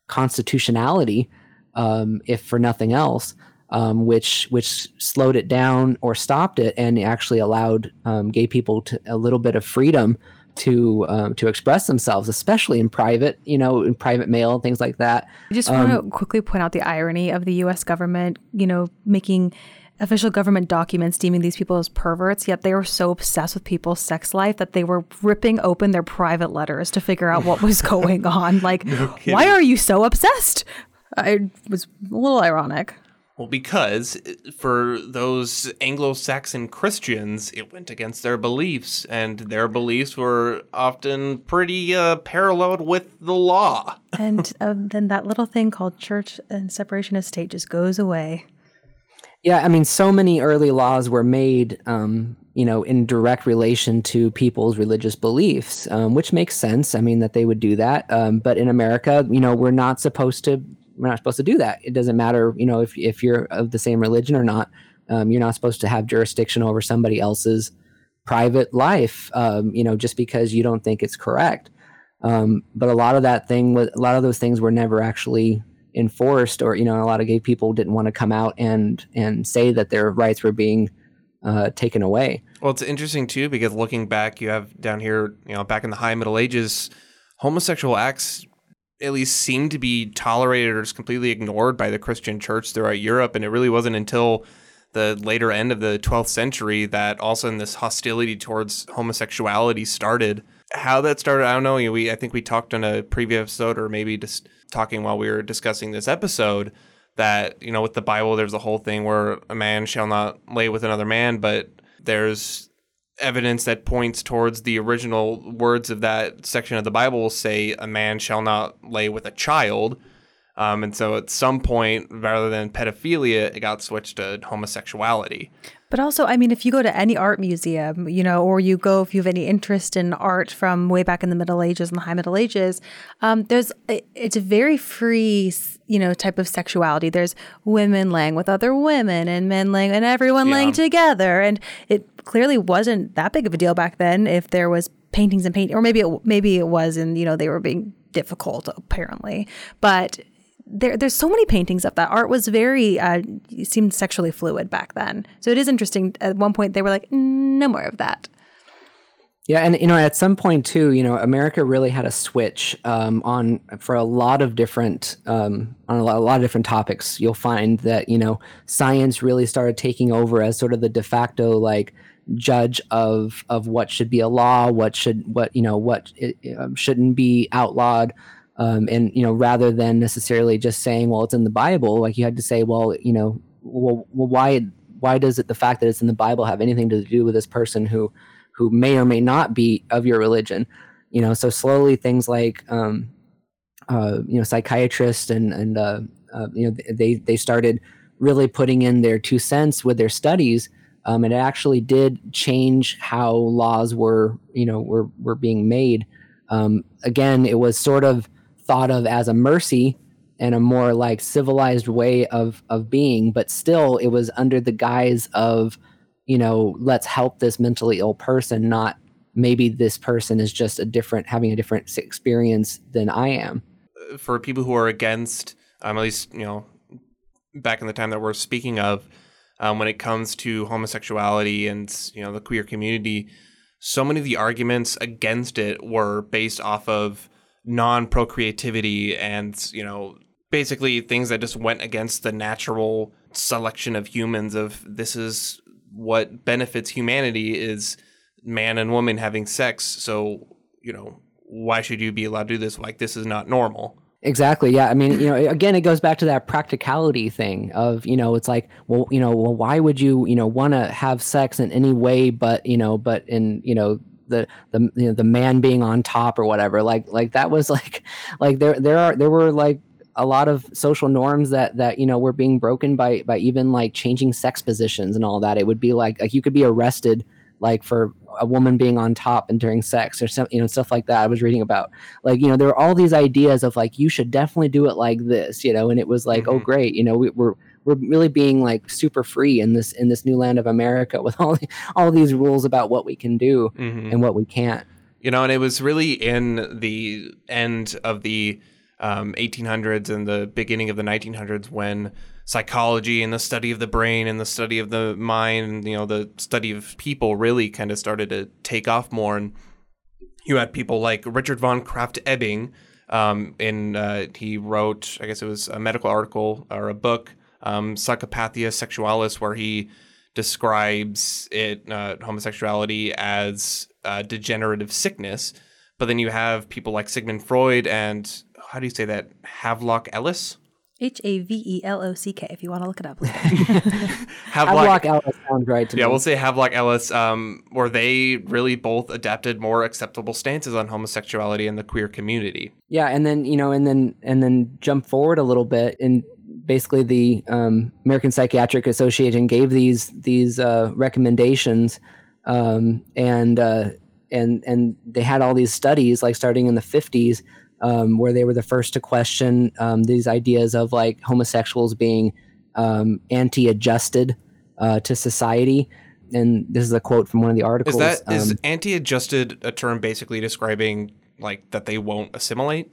constitutionality, um, if for nothing else, um, which which slowed it down or stopped it, and actually allowed um, gay people to a little bit of freedom to um, to express themselves, especially in private, you know, in private mail and things like that. I just want to quickly point out the irony of the U.S. government, you know, making official government documents deeming these people as perverts, yet they were so obsessed with people's sex life that they were ripping open their private letters to figure out what was going on. Like, no why are you so obsessed? I was a little ironic. Well, because for those Anglo Saxon Christians, it went against their beliefs, and their beliefs were often pretty uh, paralleled with the law. and uh, then that little thing called church and separation of state just goes away. Yeah, I mean, so many early laws were made, um, you know, in direct relation to people's religious beliefs, um, which makes sense. I mean, that they would do that. Um, but in America, you know, we're not supposed to. We're not supposed to do that. It doesn't matter, you know, if if you're of the same religion or not. Um, you're not supposed to have jurisdiction over somebody else's private life, um, you know, just because you don't think it's correct. Um, but a lot of that thing, a lot of those things were never actually enforced or you know a lot of gay people didn't want to come out and and say that their rights were being uh, taken away well it's interesting too because looking back you have down here you know back in the high middle ages homosexual acts at least seemed to be tolerated or just completely ignored by the christian church throughout europe. And it really wasn't until the later end of the 12th century that all of a sudden this hostility towards homosexuality started. How that started i don't know we i think we talked on a previous episode or maybe just talking while we were discussing this episode that you know with the bible there's a whole thing where a man shall not lay with another man but there's evidence that points towards the original words of that section of the bible say a man shall not lay with a child um, and so at some point rather than pedophilia it got switched to homosexuality but also, I mean, if you go to any art museum, you know, or you go if you have any interest in art from way back in the Middle Ages and the High Middle Ages, um, there's it's a very free, you know, type of sexuality. There's women laying with other women and men laying and everyone yeah. laying together, and it clearly wasn't that big of a deal back then. If there was paintings and paint, or maybe it, maybe it was, and you know, they were being difficult apparently, but there, there's so many paintings of that art was very uh, seemed sexually fluid back then. So it is interesting. At one point, they were like, no more of that. Yeah, and you know, at some point too, you know, America really had a switch um, on for a lot of different um, on a lot, a lot, of different topics. You'll find that you know science really started taking over as sort of the de facto like judge of of what should be a law, what should what you know what it, um, shouldn't be outlawed. Um, and you know, rather than necessarily just saying, "Well, it's in the Bible," like you had to say, "Well, you know, well, well why why does it the fact that it's in the Bible have anything to do with this person who who may or may not be of your religion?" You know, so slowly things like um, uh, you know psychiatrists and and uh, uh, you know they they started really putting in their two cents with their studies. Um, and it actually did change how laws were, you know, were were being made. Um, again, it was sort of thought of as a mercy and a more like civilized way of of being but still it was under the guise of you know let's help this mentally ill person not maybe this person is just a different having a different experience than i am for people who are against um, at least you know back in the time that we're speaking of um, when it comes to homosexuality and you know the queer community so many of the arguments against it were based off of non-procreativity and you know basically things that just went against the natural selection of humans of this is what benefits humanity is man and woman having sex. So you know why should you be allowed to do this? Like this is not normal Exactly. Yeah. I mean, you know, again, it goes back to that practicality thing of, you know, it's like, well, you know, well, why would you, you know, want to have sex in any way, but, you know, but in, you know, the the you know, the man being on top or whatever like like that was like like there there are there were like a lot of social norms that that you know were being broken by by even like changing sex positions and all that it would be like like you could be arrested like for a woman being on top and during sex or some you know stuff like that i was reading about like you know there were all these ideas of like you should definitely do it like this you know and it was like oh, mm-hmm. oh great you know we, we're we're really being like super free in this in this new land of America with all the, all these rules about what we can do Mhm. and what we can't. You know, and it was really in the end of the um, 1800s and the beginning of the 1900s when psychology and the study of the brain and the study of the mind and you know the study of people really kind of started to take off more. And you had people like Richard von Krafft-Ebing. Um, in uh, he wrote, I guess it was a medical article or a book, um, Psychopathia Sexualis, where he describes it uh, homosexuality as uh, degenerative sickness. But then you have people like Sigmund Freud and how do you say that Havelock Ellis? H A V E L O C K. If you want to look it up later. Havelock Ellis sounds right to Yeah, me. Yeah, we'll say Havelock Ellis, um, where they really both adapted more acceptable stances on homosexuality in the queer community. Yeah, and then you know, and then and then jump forward a little bit, and basically the um, American Psychiatric Association gave these these uh, recommendations, um, and uh, and and they had all these studies, like starting in the fifties, um, where they were the first to question um, these ideas of like homosexuals being um, anti-adjusted uh, to society. And this is a quote from one of the articles. Is that is um, anti-adjusted a term basically describing like that they won't assimilate?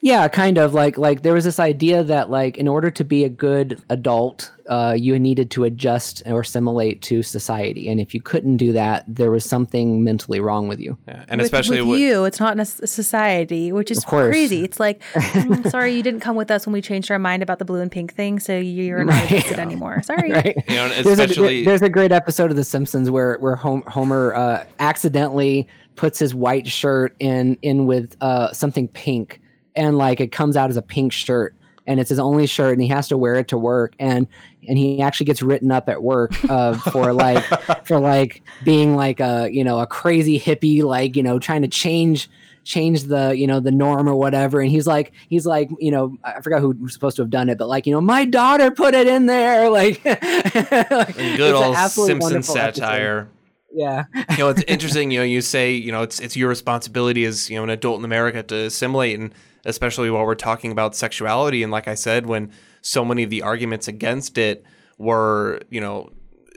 Yeah, kind of like like there was this idea that like in order to be a good adult, uh, you needed to adjust or assimilate to society, and if you couldn't do that, there was something mentally wrong with you. Yeah, and with, especially with with- you, it's not in a s- society, which is crazy. It's like, "Mm, sorry, you didn't come with us when we changed our mind about the blue and pink thing, so you're not Right. interested anymore. Sorry. Right? You know, and There's a, there's a great episode of The Simpsons where where Homer uh, accidentally puts his white shirt in in with uh, something pink, and like it comes out as a pink shirt, and it's his only shirt, and he has to wear it to work, and and he actually gets written up at work uh, for like for like being like a you know a crazy hippie, like you know trying to change change the you know the norm or whatever and he's like he's like you know i forgot who was supposed to have done it but like you know my daughter put it in there like, like good old Simpson wonderful episode. satire. yeah you know, it's interesting. You know, you say you know it's it's your responsibility as you know an adult in America to assimilate, and especially while we're talking about sexuality. And like I said, when so many of the arguments against it were you know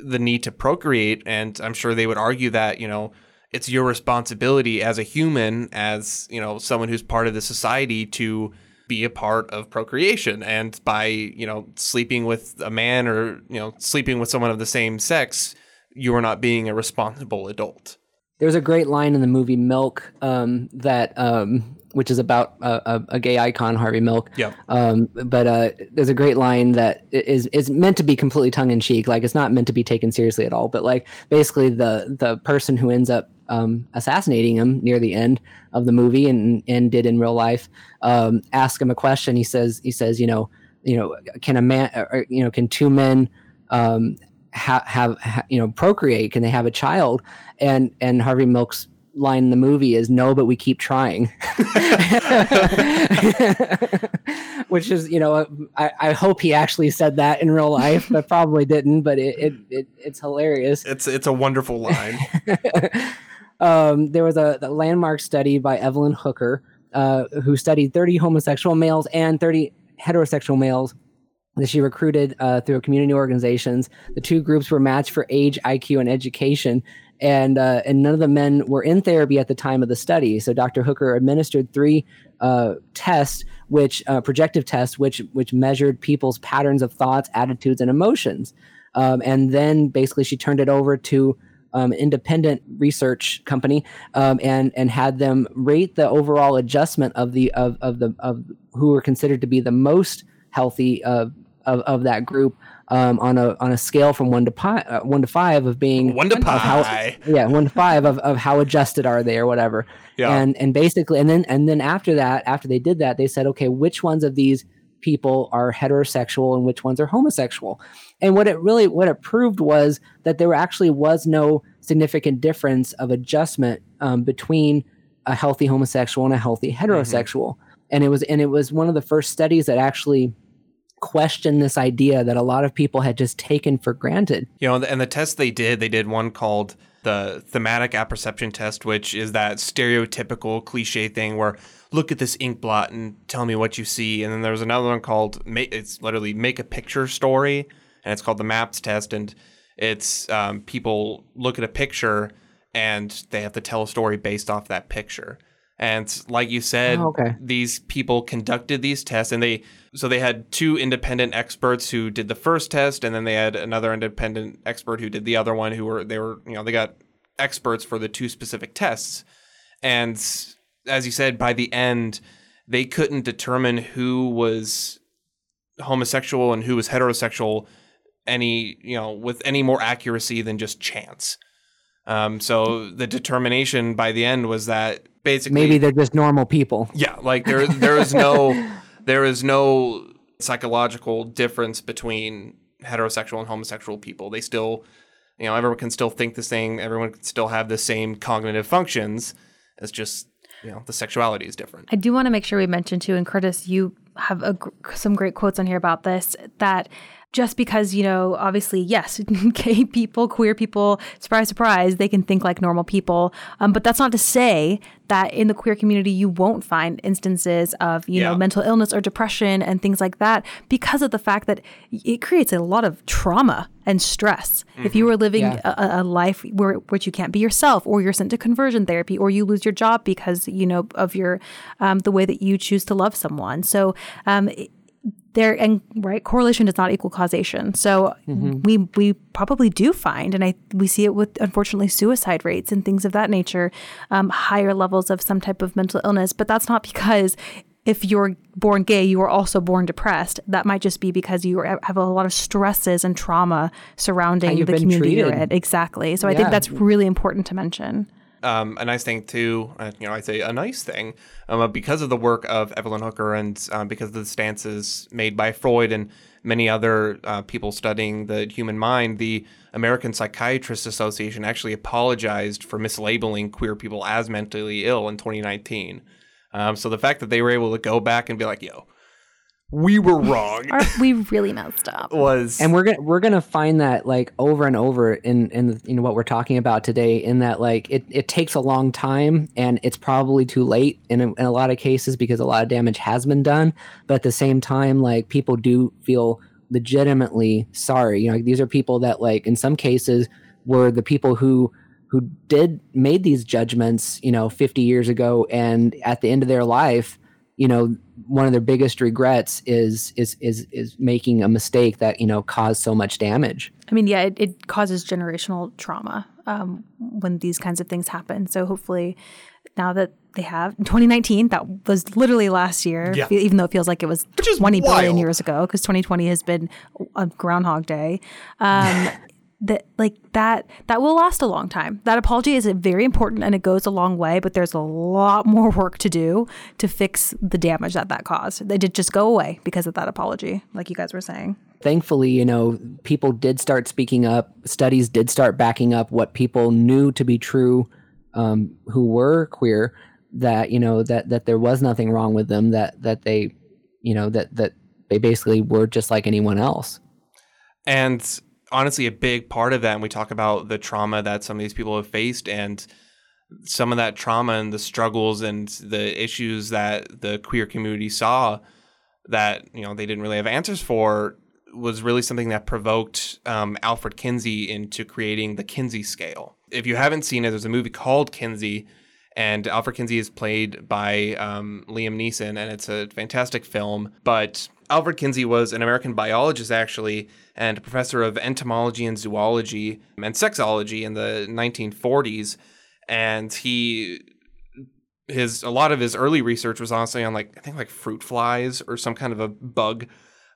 the need to procreate, and I'm sure they would argue that you know it's your responsibility as a human, as you know someone who's part of the society to be a part of procreation and by you know sleeping with a man or you know sleeping with someone of the same sex you are not being a responsible adult there's a great line in the movie milk um, that um, which is about a, a, a gay icon harvey milk. Yep. um, but uh, there's a great line that is is meant to be completely tongue in cheek like it's not meant to be taken seriously at all but like basically the the person who ends up um, assassinating him near the end of the movie and and did in real life um, ask him a question. He says he says you know you know can a man or, you know can two men um, ha- have ha- you know procreate? Can they have a child? And and harvey milk's line in the movie is no but we keep trying which is you know I, I hope he actually said that in real life but probably didn't but it, it, it it's hilarious it's it's a wonderful line um, there was a, a landmark study by Evelyn Hooker, uh, who studied 30 homosexual males and 30 heterosexual males that she recruited uh, through community organizations. The two groups were matched for age, IQ, and education. And, uh, and none of the men were in therapy at the time of the study. So Dr. Hooker administered three uh, tests, which uh, projective tests, which which measured people's patterns of thoughts, attitudes, and emotions. Um, and then basically she turned it over to um, independent research company um, and and had them rate the overall adjustment of the of, of the of who were considered to be the most healthy of of, of that group um, on a on a scale from one to pi, uh, one to five of being one to of how- yeah one to five of, of how adjusted are they or whatever. Yeah. and and basically and then and then after that after they did that they said okay which ones of these people are heterosexual and which ones are homosexual? And what it really what it proved was that there actually was no significant difference of adjustment um, between a healthy homosexual and a healthy heterosexual. And it was and it was one of the first studies that actually questioned this idea that a lot of people had just taken for granted you know and the test they did they did one called the thematic apperception test, which is that stereotypical cliche thing where look at this ink blot and tell me what you see. And then there was another one called it's literally make a picture story, and it's called the MAPS test, and it's um, people look at a picture and they have to tell a story based off that picture. And like you said, Oh, okay. these people conducted these tests and they so they had two independent experts who did the first test and then they had another independent expert who did the other one who were they were you know they got experts for the two specific tests. And as you said by the end they couldn't determine who was homosexual and who was heterosexual any you know with any more accuracy than just chance. Um, so the determination by the end was that basically Maybe they're just normal people. yeah, like there there is no there is no psychological difference between heterosexual and homosexual people. They still you know, everyone can still think the same, everyone can still have the same cognitive functions. It's just, you know, the sexuality is different. I do want to make sure we mention too, and Curtis, you have a, some great quotes on here about this that just because, you know, obviously, yes, gay people, queer people, surprise, surprise, they can think like normal people. Um, but that's not to say that in the queer community, you won't find instances of, you know, mental illness or depression and things like that because of the fact that it creates a lot of trauma and stress. If you are living Yeah. a, a life where which you can't be yourself, or you're sent to conversion therapy, or you lose your job because you know of your um, the way that you choose to love someone. So um, it- there and right correlation does not equal causation. So we we probably do find, and I we see it with unfortunately suicide rates and things of that nature, um, higher levels of some type of mental illness. But that's not because if you're born gay, you are also born depressed. That might just be because you have a lot of stresses and trauma surrounding the community you're in. Exactly. So I think that's really important to mention. Um, a nice thing too. Uh, you know, I say a nice thing um, uh, because of the work of Evelyn Hooker and um, because of the stances made by Freud and many other uh, people studying the human mind. The American Psychiatrists Association actually apologized for mislabeling queer people as mentally ill in 2019. Um, so the fact that they were able to go back and be like, "Yo, we were wrong," Are we really messed up? was and we're gonna we're gonna find that like over and over in in you know what we're talking about today in that like it, it takes a long time and it's probably too late in a, in a lot of cases because a lot of damage has been done. But at the same time like people do feel legitimately sorry. You know like, these are people that like in some cases were the people who who did made these judgments you know 50 years ago and at the end of their life you know one of their biggest regrets is is is is making a mistake that you know caused so much damage I mean, yeah, it, it causes generational trauma um, when these kinds of things happen. So hopefully, now that they have in 2019, that was literally last year, Yeah. even though it feels like it was is 20 billion wild. years ago, because 2020 has been a Groundhog Day. Um, that like that that will last a long time. That apology is very important and it goes a long way, but there's a lot more work to do to fix the damage that that caused. They did just go away because of that apology, like you guys were saying. thankfully you know people did start speaking up studies did start backing up what people knew to be true um, who were queer that you know that that there was nothing wrong with them that that they you know that that they basically were just like anyone else And honestly, a big part of that, and we talk about the trauma that some of these people have faced, and some of that trauma and the struggles and the issues that the queer community saw that you know they didn't really have answers for was really something that provoked um, Alfred Kinsey into creating the Kinsey scale. If you haven't seen it, there's a movie called Kinsey, and Alfred Kinsey is played by um, Liam Neeson, and it's a fantastic film. But Alfred Kinsey was an American biologist, actually, and professor of entomology and zoology and sexology in the 1940s. And he his a lot of his early research was honestly on like I think like fruit flies or some kind of a bug.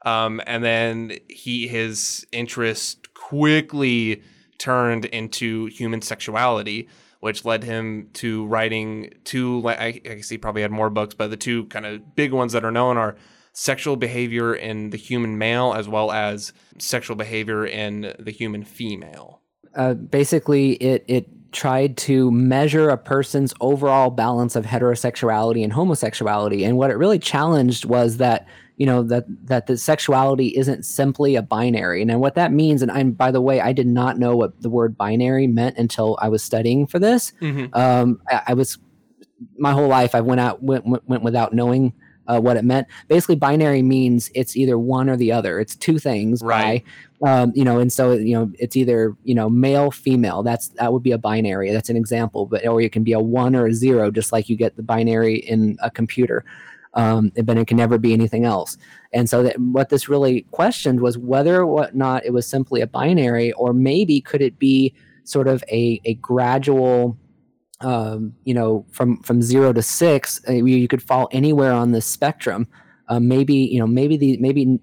Um, and then he his interest quickly turned into human sexuality, which led him to writing two. I, guess he probably had more books, but the two kind of big ones that are known are sexual behavior in the human male as well as sexual behavior in the human female. uh, basically it it tried to measure a person's overall balance of heterosexuality and homosexuality. And what it really challenged was that you know that that the sexuality isn't simply a binary. And what that means and i'm by the way i did not know what the word binary meant until i was studying for this. Mm-hmm. um, I, I, was my whole life i went out went, went without knowing uh, what it meant. Basically binary means it's either one or the other. It's two things right. by, um, you know and so you know it's either you know male female. That's that would be a binary. That's an example but or it can be a one or a zero just like you get the binary in a computer um, but it can never be anything else. And so that what this really questioned was whether or not it was simply a binary, or maybe could it be sort of a, a gradual um, you know, from from zero to six, uh, you, could fall anywhere on this spectrum. Uh, maybe you know, maybe the maybe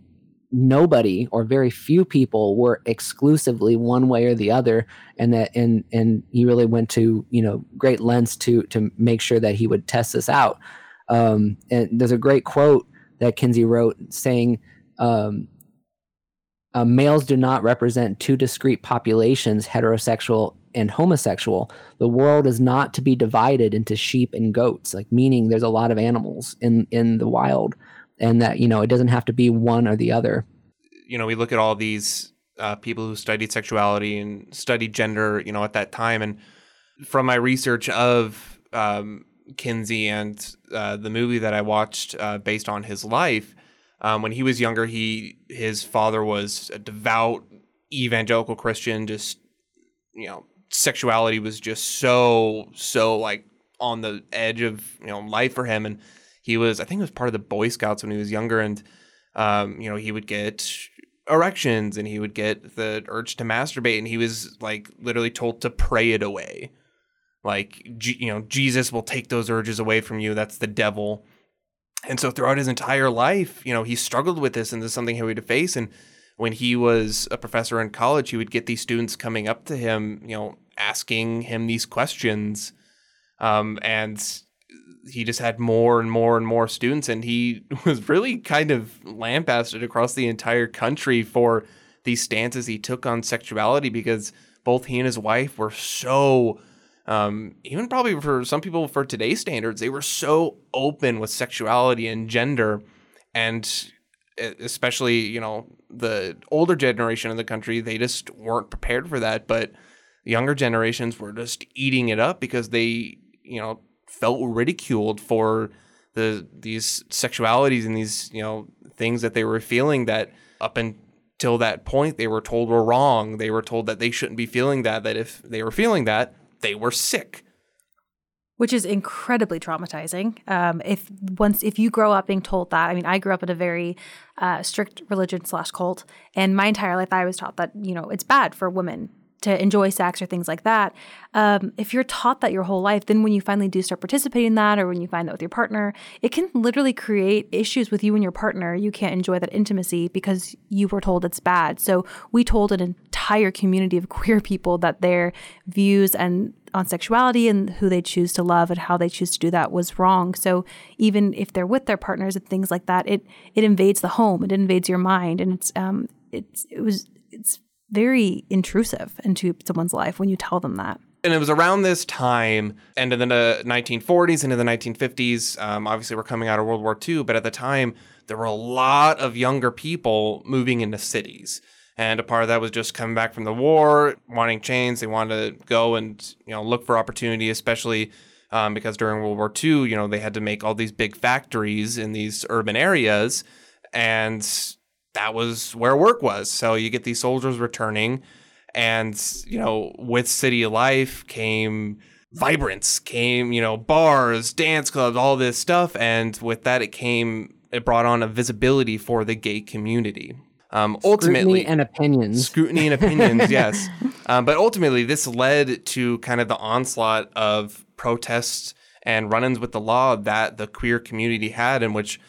nobody or very few people were exclusively one way or the other, and that and and he really went to you know great lengths to to make sure that he would test this out. Um, and there's a great quote that Kinsey wrote saying, um, uh, males do not represent two discrete populations, heterosexual and homosexual. The world is not to be divided into sheep and goats, like meaning there's a lot of animals in, in the wild and that, you know, it doesn't have to be one or the other. You know, we look at all these uh, people who studied sexuality and studied gender, you know, at that time. And from my research of um, Kinsey and uh, the movie that I watched uh, based on his life. Um, when he was younger, he his father was a devout evangelical Christian. Just you know, sexuality was just so so like on the edge of you know life for him, and he was I think he was part of the Boy Scouts when he was younger, and um, you know he would get erections and he would get the urge to masturbate, and he was like literally told to pray it away like you know jesus will take those urges away from you. That's the devil. And so throughout his entire life you know he struggled with this and this is something he would face. And when he was a professor in college he would get these students coming up to him you know asking him these questions. Um, and he just had more and more and more students and he was really kind of lambasted across the entire country for these stances he took on sexuality because both he and his wife were so um, even probably for some people for today's standards, they were so open with sexuality and gender, and especially you know the older generation of the country, they just weren't prepared for that. But younger generations were just eating it up because they you know felt ridiculed for the these sexualities and these you know things that they were feeling that up until that point they were told were wrong. They were told that they shouldn't be feeling that. That if they were feeling that they were sick which is incredibly traumatizing. Um, if once if you grow up being told that, I mean, I grew up in a very uh, strict religion slash cult, and my entire life I was taught that you know it's bad for women to enjoy sex or things like that. Um, if you're taught that your whole life, then when you finally do start participating in that, or when you find that with your partner, it can literally create issues with you and your partner. You can't enjoy that intimacy because you were told it's bad. So we told an entire community of queer people that their views and on sexuality and who they choose to love and how they choose to do that was wrong. So even if they're with their partners and things like that, it it invades the home, it invades your mind, and it's um it's it was it's very intrusive into someone's life when you tell them that. And it was around this time, end of the 1940s, into the 1950s. Um, obviously, we're coming out of World War II, but at the time, there were a lot of younger people moving into cities. And a part of that was just coming back from the war, wanting change. They wanted to go and you know look for opportunity, especially um, because during World War II, you know, they had to make all these big factories in these urban areas, and that was where work was. So you get these soldiers returning, and you know, with city life came vibrance, came you know bars, dance clubs, all this stuff, and with that it came it brought on a visibility for the gay community. Um, ultimately, and opinions, scrutiny and opinions, yes. Um, but ultimately, this led to kind of the onslaught of protests and run-ins with the law that the queer community had, in which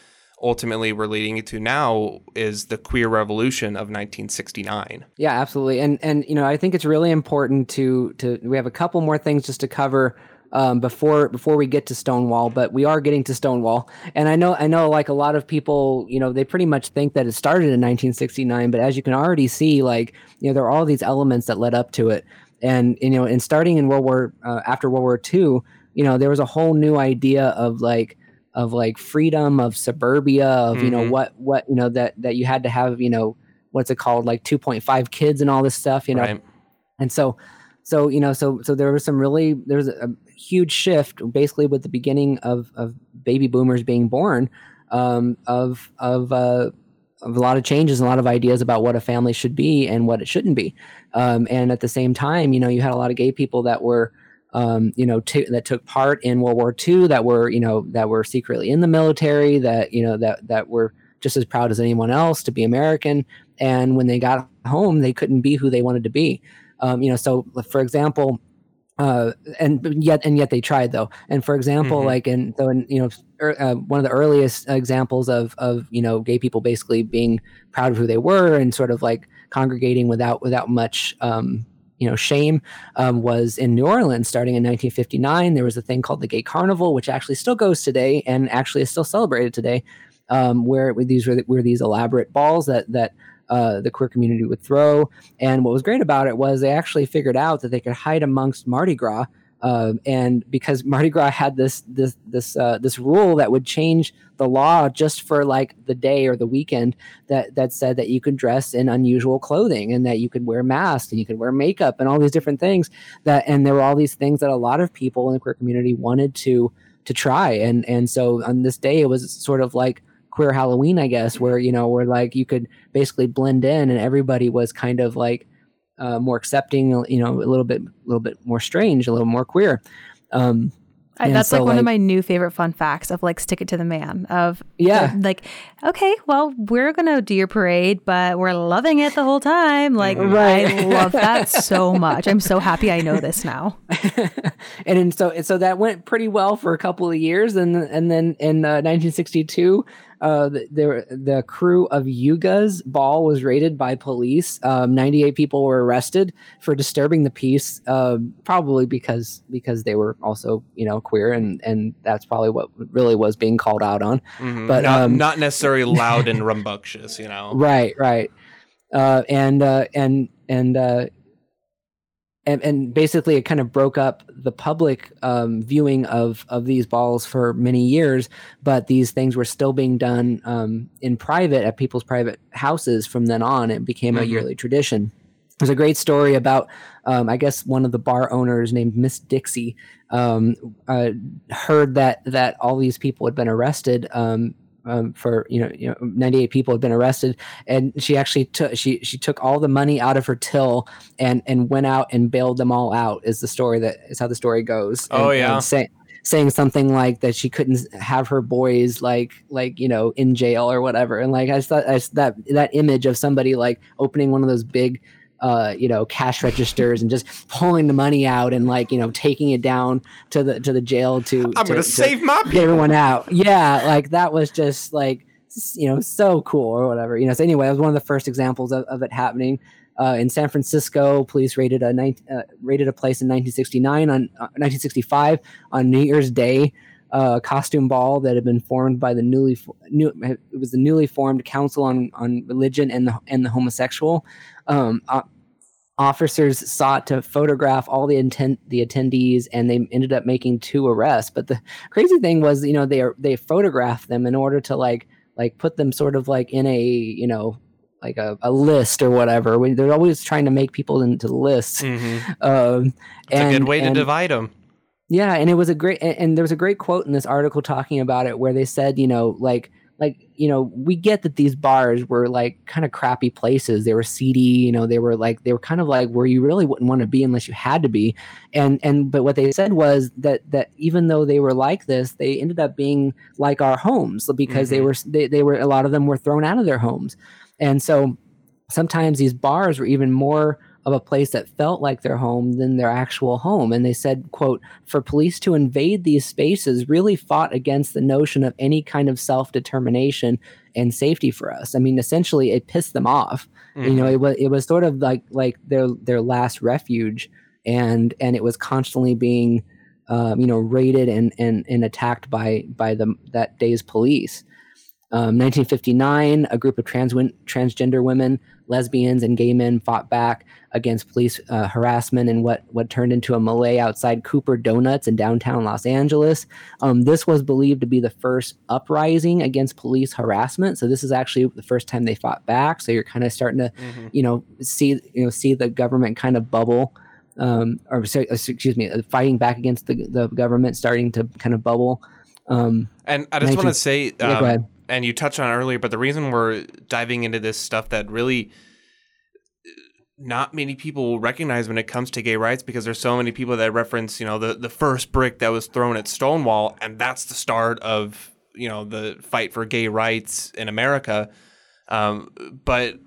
ultimately we're leading it to now is the queer revolution of 1969 yeah absolutely. And and you know i think it's really important to to we have a couple more things just to cover um, before before we get to Stonewall, but we are getting to Stonewall, and I know I know like a lot of people, you know, they pretty much think that it started in 1969, but as you can already see, like you know, there are all these elements that led up to it, and you know and starting in world war uh, after world war ii you know there was a whole new idea of like of like freedom of suburbia of mm-hmm. you know mm-hmm. what what you know that that you had to have you know what's it called like 2.5 kids and all this stuff you know right. and so so you know so so there was some really there was a huge shift basically with the beginning of of baby boomers being born um of of uh of a lot of changes and a lot of ideas about what a family should be and what it shouldn't be. Um, and at the same time, you know, you had a lot of gay people that were, um, you know, t- that took part in World War II, that were, you know, that were secretly in the military, that you know, that that were just as proud as anyone else to be American. And when they got home, they couldn't be who they wanted to be. Um, you know, so for example, uh, and yet and yet they tried though. And for example, mm-hmm. like in so in you know er, uh, one of the earliest examples of of you know gay people basically being proud of who they were and sort of like congregating without without much um, you know shame um, was in New Orleans starting in 1959. There was a thing called the Gay Carnival, which actually still goes today and actually is still celebrated today, um, where these were, were these elaborate balls that that uh, the queer community would throw. And what was great about it was they actually figured out that they could hide amongst Mardi Gras. Uh, and because Mardi Gras had this this this uh, this rule that would change the law just for like the day or the weekend that that said that you could dress in unusual clothing and that you could wear masks and you could wear makeup and all these different things that and there were all these things that a lot of people in the queer community wanted to to try. And and so on this day it was sort of like queer Halloween, I guess, where you know where like you could basically blend in and everybody was kind of like uh, more accepting, you know, a little bit, a little bit more strange, a little more queer. Um, I, that's so, like one like, of my new favorite fun facts of like stick it to the man of yeah. like okay well we're gonna do your parade but we're loving it the whole time. Like right. I love that so much. I'm so happy I know this now. And, and so and so that went pretty well for a couple of years and and then in uh, 1962 uh, the, the, the Krewe of Yuga's ball was raided by police. Um, 98 people were arrested for disturbing the peace, uh, probably because because they were also you know queer, and and that's probably what really was being called out on. Mm-hmm. But not, um, not necessarily loud and rambunctious, you know. Right, right, uh, and uh, and and uh, and, and basically it kind of broke up the public um, viewing of of these balls for many years but these things were still being done um, in private at people's private houses from then on it became mm-hmm. a yearly tradition there's a great story about um, i guess one of the bar owners named miss dixie um, uh, heard that that all these people had been arrested um, um, for you know, you know 98 people had been arrested. And she actually took she she took all the money out of her till and and went out and bailed them all out is the story that is how the story goes. Oh yeah and say, saying something like that she couldn't have her boys like like you know in jail or whatever. And like i just thought I just, that that image of somebody like opening one of those big uh, you know, cash registers and just pulling the money out and like, you know, taking it down to the to the jail to I'm to, gonna to save my get everyone out. Yeah, like that was just like you know so cool or whatever. You know, so anyway, that was one of the first examples of, of it happening. Uh, in San Francisco, police raided a uh, raided a place in 1969 on uh, 1965 on New Year's Day. Uh, costume ball that had been formed by the newly new it was the newly formed Council on on Religion and the and the Homosexual. Um, uh, officers sought to photograph all the intent the attendees, and they ended up making two arrests. But the crazy thing was, you know, they are they photographed them in order to like like put them sort of like in a you know like a, a list or whatever. They're always trying to make people into lists. Mm-hmm. Um, and, a good way and, to divide them. Yeah, and it was a great and, there was a great quote in this article talking about it where they said, you know, like like you know we get that these bars were like kind of crappy places. They were seedy you know they were like they were kind of like where you really wouldn't want to be unless you had to be. And and but what they said was that that even though they were like this they ended up being like our homes because mm-hmm. they were they, they were a lot of them were thrown out of their homes. And so sometimes these bars were even more of a place that felt like their home than their actual home and they said quote for police to invade these spaces really fought against the notion of any kind of self-determination and safety for us i mean essentially it pissed them off mm-hmm. you know mm-hmm. it was it was sort of like like their their last refuge and and it was constantly being um, you know raided and and and attacked by by the that day's police Um, 1959, a group of trans transgender women, lesbians, and gay men fought back against police uh, harassment in what what turned into a melee outside Cooper Donuts in downtown Los Angeles. Um, this was believed to be the first uprising against police harassment. So this is actually the first time they fought back. So you're kind of starting to, mm-hmm. you know, see you know see the government kind of bubble. Um, or uh, excuse me, uh, fighting back against the, the government starting to kind of bubble. Um, and I just 19- want to say, um, yeah, and you touched on earlier, but the reason we're diving into this stuff that really not many people recognize when it comes to gay rights because there's so many people that reference, you know, the, the first brick that was thrown at Stonewall, and that's the start of, you know, the fight for gay rights in America. Um, but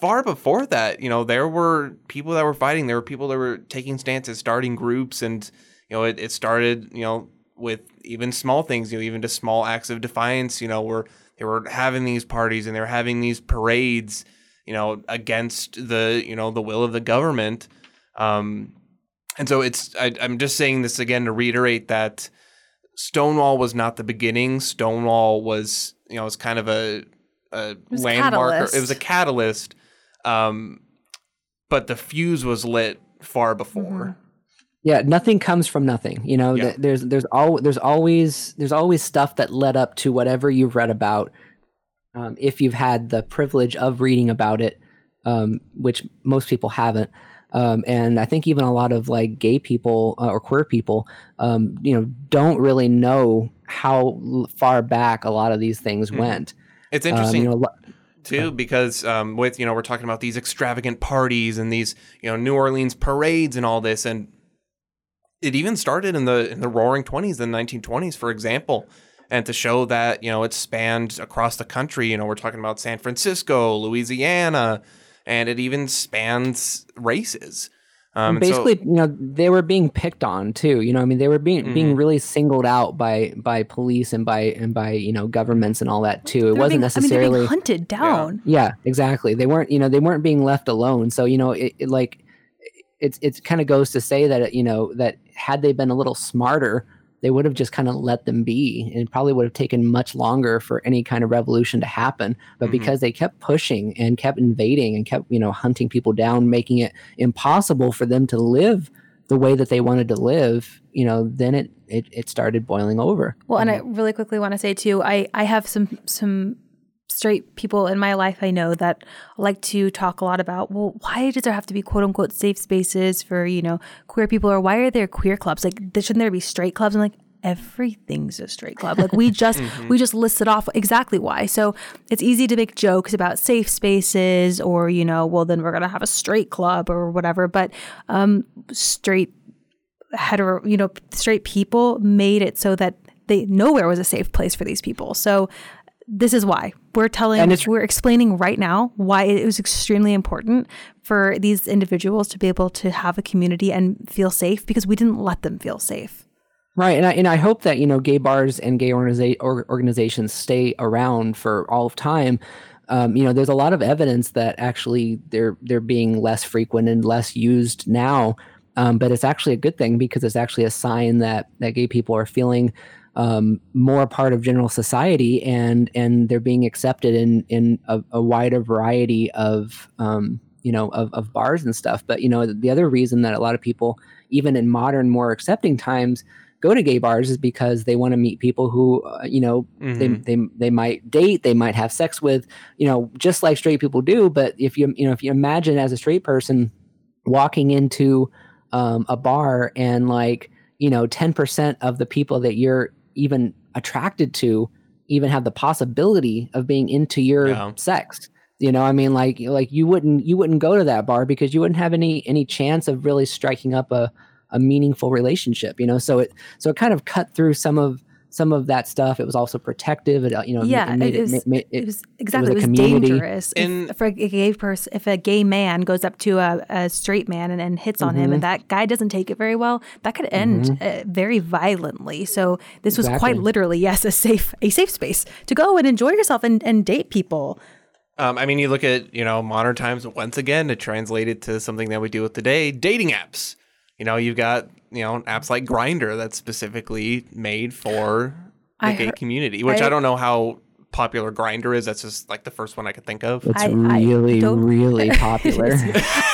far before that, you know, there were people that were fighting. There were people that were taking stances, starting groups, and you know, it, it started, you know, with even small things, you know, even just small acts of defiance, you know, where they were having these parties and they were having these parades, you know, against the, you know, the will of the government. Um, and so it's, I, I'm just saying this again to reiterate that Stonewall was not the beginning. Stonewall was, you know, was kind of a, a landmark. It was a catalyst. Um, but the fuse was lit far before. Mm-hmm yeah nothing comes from nothing you know yeah. there's there's all there's always there's always stuff that led up to whatever you've read about um, if you've had the privilege of reading about it um, which most people haven't um, and i think even a lot of like gay people uh, or queer people um, you know don't really know how far back a lot of these things mm-hmm. went it's um, interesting you know, too because um, with you know we're talking about these extravagant parties and these you know New Orleans parades and all this and it even started in the in the Roaring Twenties, the 1920s, for example, and to show that you know it spanned across the country. You know, we're talking about San Francisco, Louisiana, and it even spans races. Um, basically, so, you know, they were being picked on too. You know, I mean, they were being mm-hmm. being really singled out by by police and by and by you know governments and all that too. It wasn't being, necessarily I mean, hunted down. Yeah. yeah. exactly. They weren't. You know, they weren't being left alone. So you know, it, it like it's it kind of goes to say that you know that had they been a little smarter, they would have just kind of let them be and probably would have taken much longer for any kind of revolution to happen. But mm-hmm. because they kept pushing and kept invading and kept, you know, hunting people down, making it impossible for them to live the way that they wanted to live, you know, then it it, it started boiling over. Well, and I really quickly want to say too, I I have some some straight people in my life I know that like to talk a lot about, well, why does there have to be quote unquote safe spaces for, you know, queer people or why are there queer clubs? Like, shouldn't there be straight clubs? I'm like, everything's a straight club. Like we just mm-hmm. we just listed off exactly why. So it's easy to make jokes about safe spaces or, you know, well then we're gonna have a straight club or whatever. But um straight hetero, you know, straight people made it so that they nowhere was a safe place for these people. So this is why. We're telling we're explaining right now why it was extremely important for these individuals to be able to have a community and feel safe because we didn't let them feel safe. Right and I, and I hope that you know gay bars and gay organiza- organizations stay around for all of time. Um, you know there's a lot of evidence that actually they're they're being less frequent and less used now um, but it's actually a good thing because it's actually a sign that that gay people are feeling um, more part of general society and and they're being accepted in in a, a wider variety of um, you know of, of bars and stuff but you know the other reason that a lot of people even in modern more accepting times go to gay bars is because they want to meet people who uh, you know mm-hmm. they, they they might date they might have sex with you know just like straight people do but if you you know if you imagine as a straight person walking into um, a bar and like you know 10% of the people that you're even attracted to even have the possibility of being into your yeah. sex you know i mean like like you wouldn't you wouldn't go to that bar because you wouldn't have any any chance of really striking up a a meaningful relationship you know so it so it kind of cut through some of some of that stuff. It was also protective. It, you know, yeah, it, it, was, it, it, it was exactly. It was, dangerous. if, for a gay person, if a gay man goes up to a, a straight man and, and hits on mm-hmm. him, and that guy doesn't take it very well, that could end mm-hmm. uh, very violently. So this was exactly. quite literally, yes, a safe a safe space to go and enjoy yourself and, and date people. Um, I mean, you look at you know modern times once again to translate it to something that we deal with today: dating apps. You know, you've got you know apps like Grindr that's specifically made for the I gay heard, community, which I, I, don't know how popular Grindr is. That's just like the first one I could think of. It's I- I really, don't- really popular.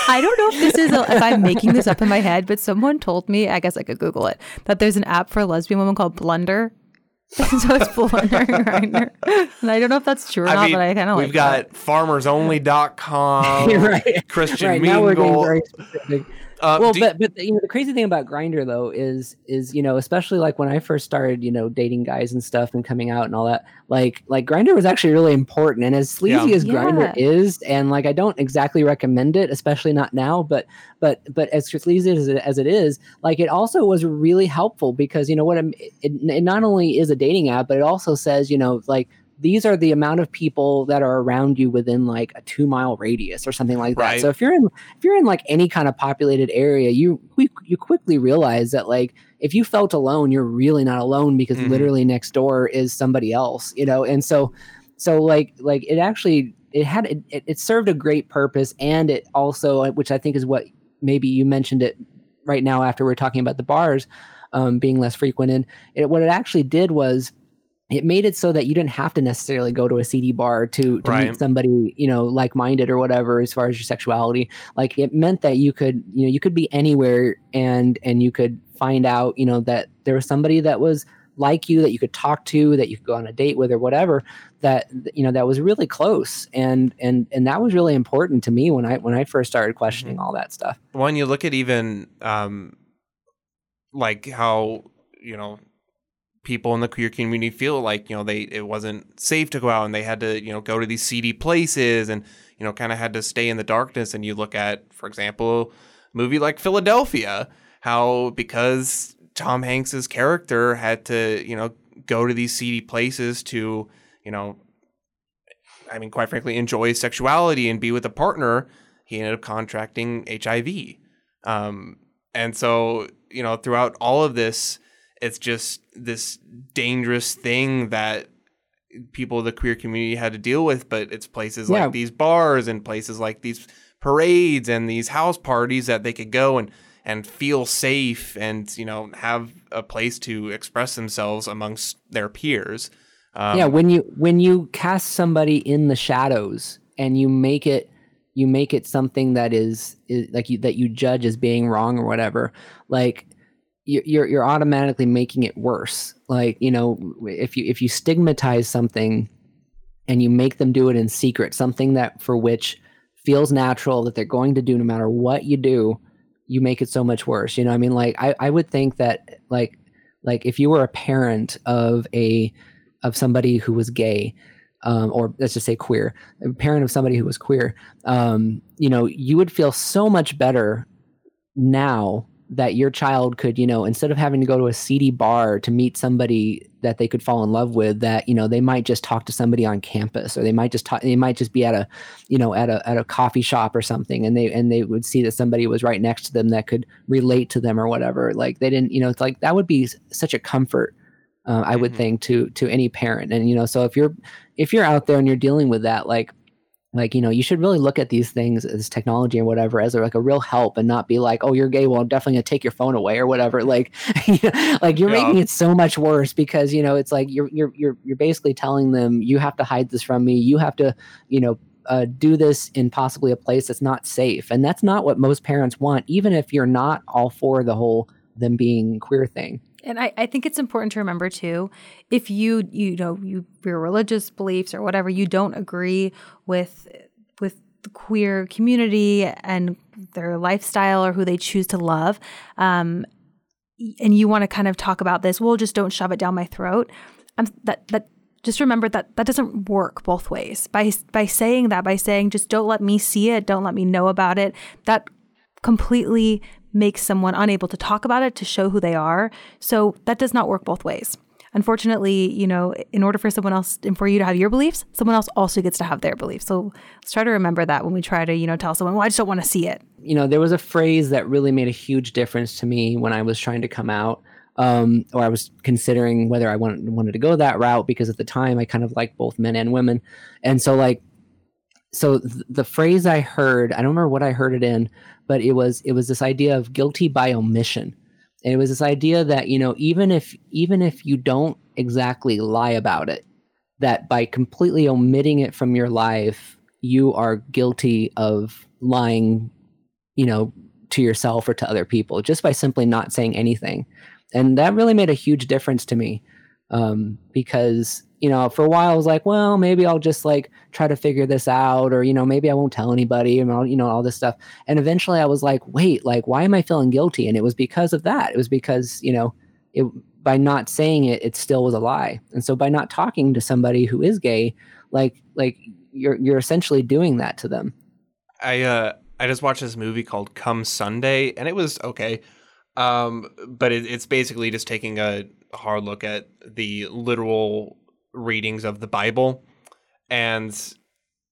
I don't know if this is a, if I'm making this up in my head, but someone told me, I guess I could Google it, that there's an app for a lesbian woman called Blunder. so it's Blunder Grindr. And I don't know if that's true or not, but I kind of like we've got farmersonly.com, right. Christian right now we're getting Mingle. very specific. Uh, well, do- but but you know the crazy thing about Grindr though is is you know especially like when I first started you know dating guys and stuff and coming out and all that like like Grindr was actually really important and as sleazy Yeah. as Grindr is and like I don't exactly recommend it especially not now but but but as sleazy as it, as it is like it also was really helpful because you know what I'm- it, it not only is a dating app but it also says you know like these are the amount of people that are around you within like a two mile radius or something like that. Right. So if you're in if you're in like any kind of populated area, you we, you quickly realize that like if you felt alone, you're really not alone because Mhm. literally next door is somebody else, you know. And so so like like it actually it had it, it served a great purpose and it also which I think is what maybe you mentioned it right now after we're talking about the bars um, being less frequent and it, what it actually did was it made it so that you didn't have to necessarily go to a seedy bar to, to Right. meet somebody, you know, like-minded or whatever as far as your sexuality. Like it meant that you could, you know, you could be anywhere and and you could find out, you know, that there was somebody that was like you that you could talk to, that you could go on a date with or whatever, that you know, that was really close. And and and that was really important to me when I when I first started questioning all that stuff. when you look at even um like how you know people in the queer community feel like you know they it wasn't safe to go out and they had to you know go to these seedy places and you know kind of had to stay in the darkness. And you look at for example a movie like Philadelphia how because Tom Hanks's character had to you know go to these seedy places to you know I mean quite frankly enjoy sexuality and be with a partner he ended up contracting HIV um, and so, you know, throughout all of this, it's just this dangerous thing that people of the queer community had to deal with. But it's places Yeah. like these bars and places like these parades and these house parties that they could go and and feel safe and you know have a place to express themselves amongst their peers. Um, yeah when you when you cast somebody in the shadows and you make it you make it something that is, is like you that you judge as being wrong or whatever like you're you're automatically making it worse. Like you know if you if you stigmatize something and you make them do it in secret something that for which feels natural that they're going to do no matter what you do you make it so much worse. You know i mean? Like i i would think that like like if you were a parent of a of somebody who was gay um, or let's just say queer a parent of somebody who was queer um, you know you would feel so much better now that your child could you know instead of having to go to a seedy bar to meet somebody that they could fall in love with that you know they might just talk to somebody on campus or they might just talk they might just be at a you know at a at a coffee shop or something and they and they would see that somebody was right next to them that could relate to them or whatever like they didn't you know it's like that would be such a comfort uh, I would Mhm. think to to any parent and you know so if you're if you're out there and you're dealing with that like like you know you should really look at these things as technology or whatever as like a real help and not be like oh you're gay. Well i'm definitely gonna take your phone away or whatever. Like you know, like you're Yeah. making it so much worse because you know it's like you're you're you're you're basically telling them you have to hide this from me. You have to you know uh, do this in possibly a place that's not safe. And that's not what most parents want even if you're not all for the whole them being queer thing And I, I think it's important to remember too, if you you know you your religious beliefs or whatever you don't agree with with the queer community and their lifestyle or who they choose to love, um, and you want to kind of talk about this, well, just don't shove it down my throat. Um, that that just remember that that doesn't work both ways. By by saying that, by saying just don't let me see it, don't let me know about it, that completely makes someone unable to talk about it to show who they are. So that does not work both ways. Unfortunately, you know, in order for someone else and for you to have your beliefs, someone else also gets to have their beliefs. So let's try to remember that when we try to, you know, tell someone, well, I just don't want to see it. you know, there was a phrase that really made a huge difference to me when I was trying to come out, um, or I was considering whether I wanted wanted to go that route because at the time I kind of liked both men and women, and so like, so th- the phrase I heard, I don't remember what I heard it in, but it was it was this idea of guilty by omission, and it was this idea that you know even if even if you don't exactly lie about it, that by completely omitting it from your life, you are guilty of lying, you know, to yourself or to other people just by simply not saying anything. And that really made a huge difference to me um, because you know for a while I was like, well, maybe I'll just like try to figure this out, or you know maybe I won't tell anybody, and all you know all this stuff. And eventually I was like, wait, like why am I feeling guilty? And it was because of that. It was because you know it by not saying it, it still was a lie. And so by not talking to somebody who is gay, like like you're you're essentially doing that to them. I uh I just watched this movie called Come Sunday, and it was okay. Um, but it, it's basically just taking a hard look at the literal readings of the Bible, and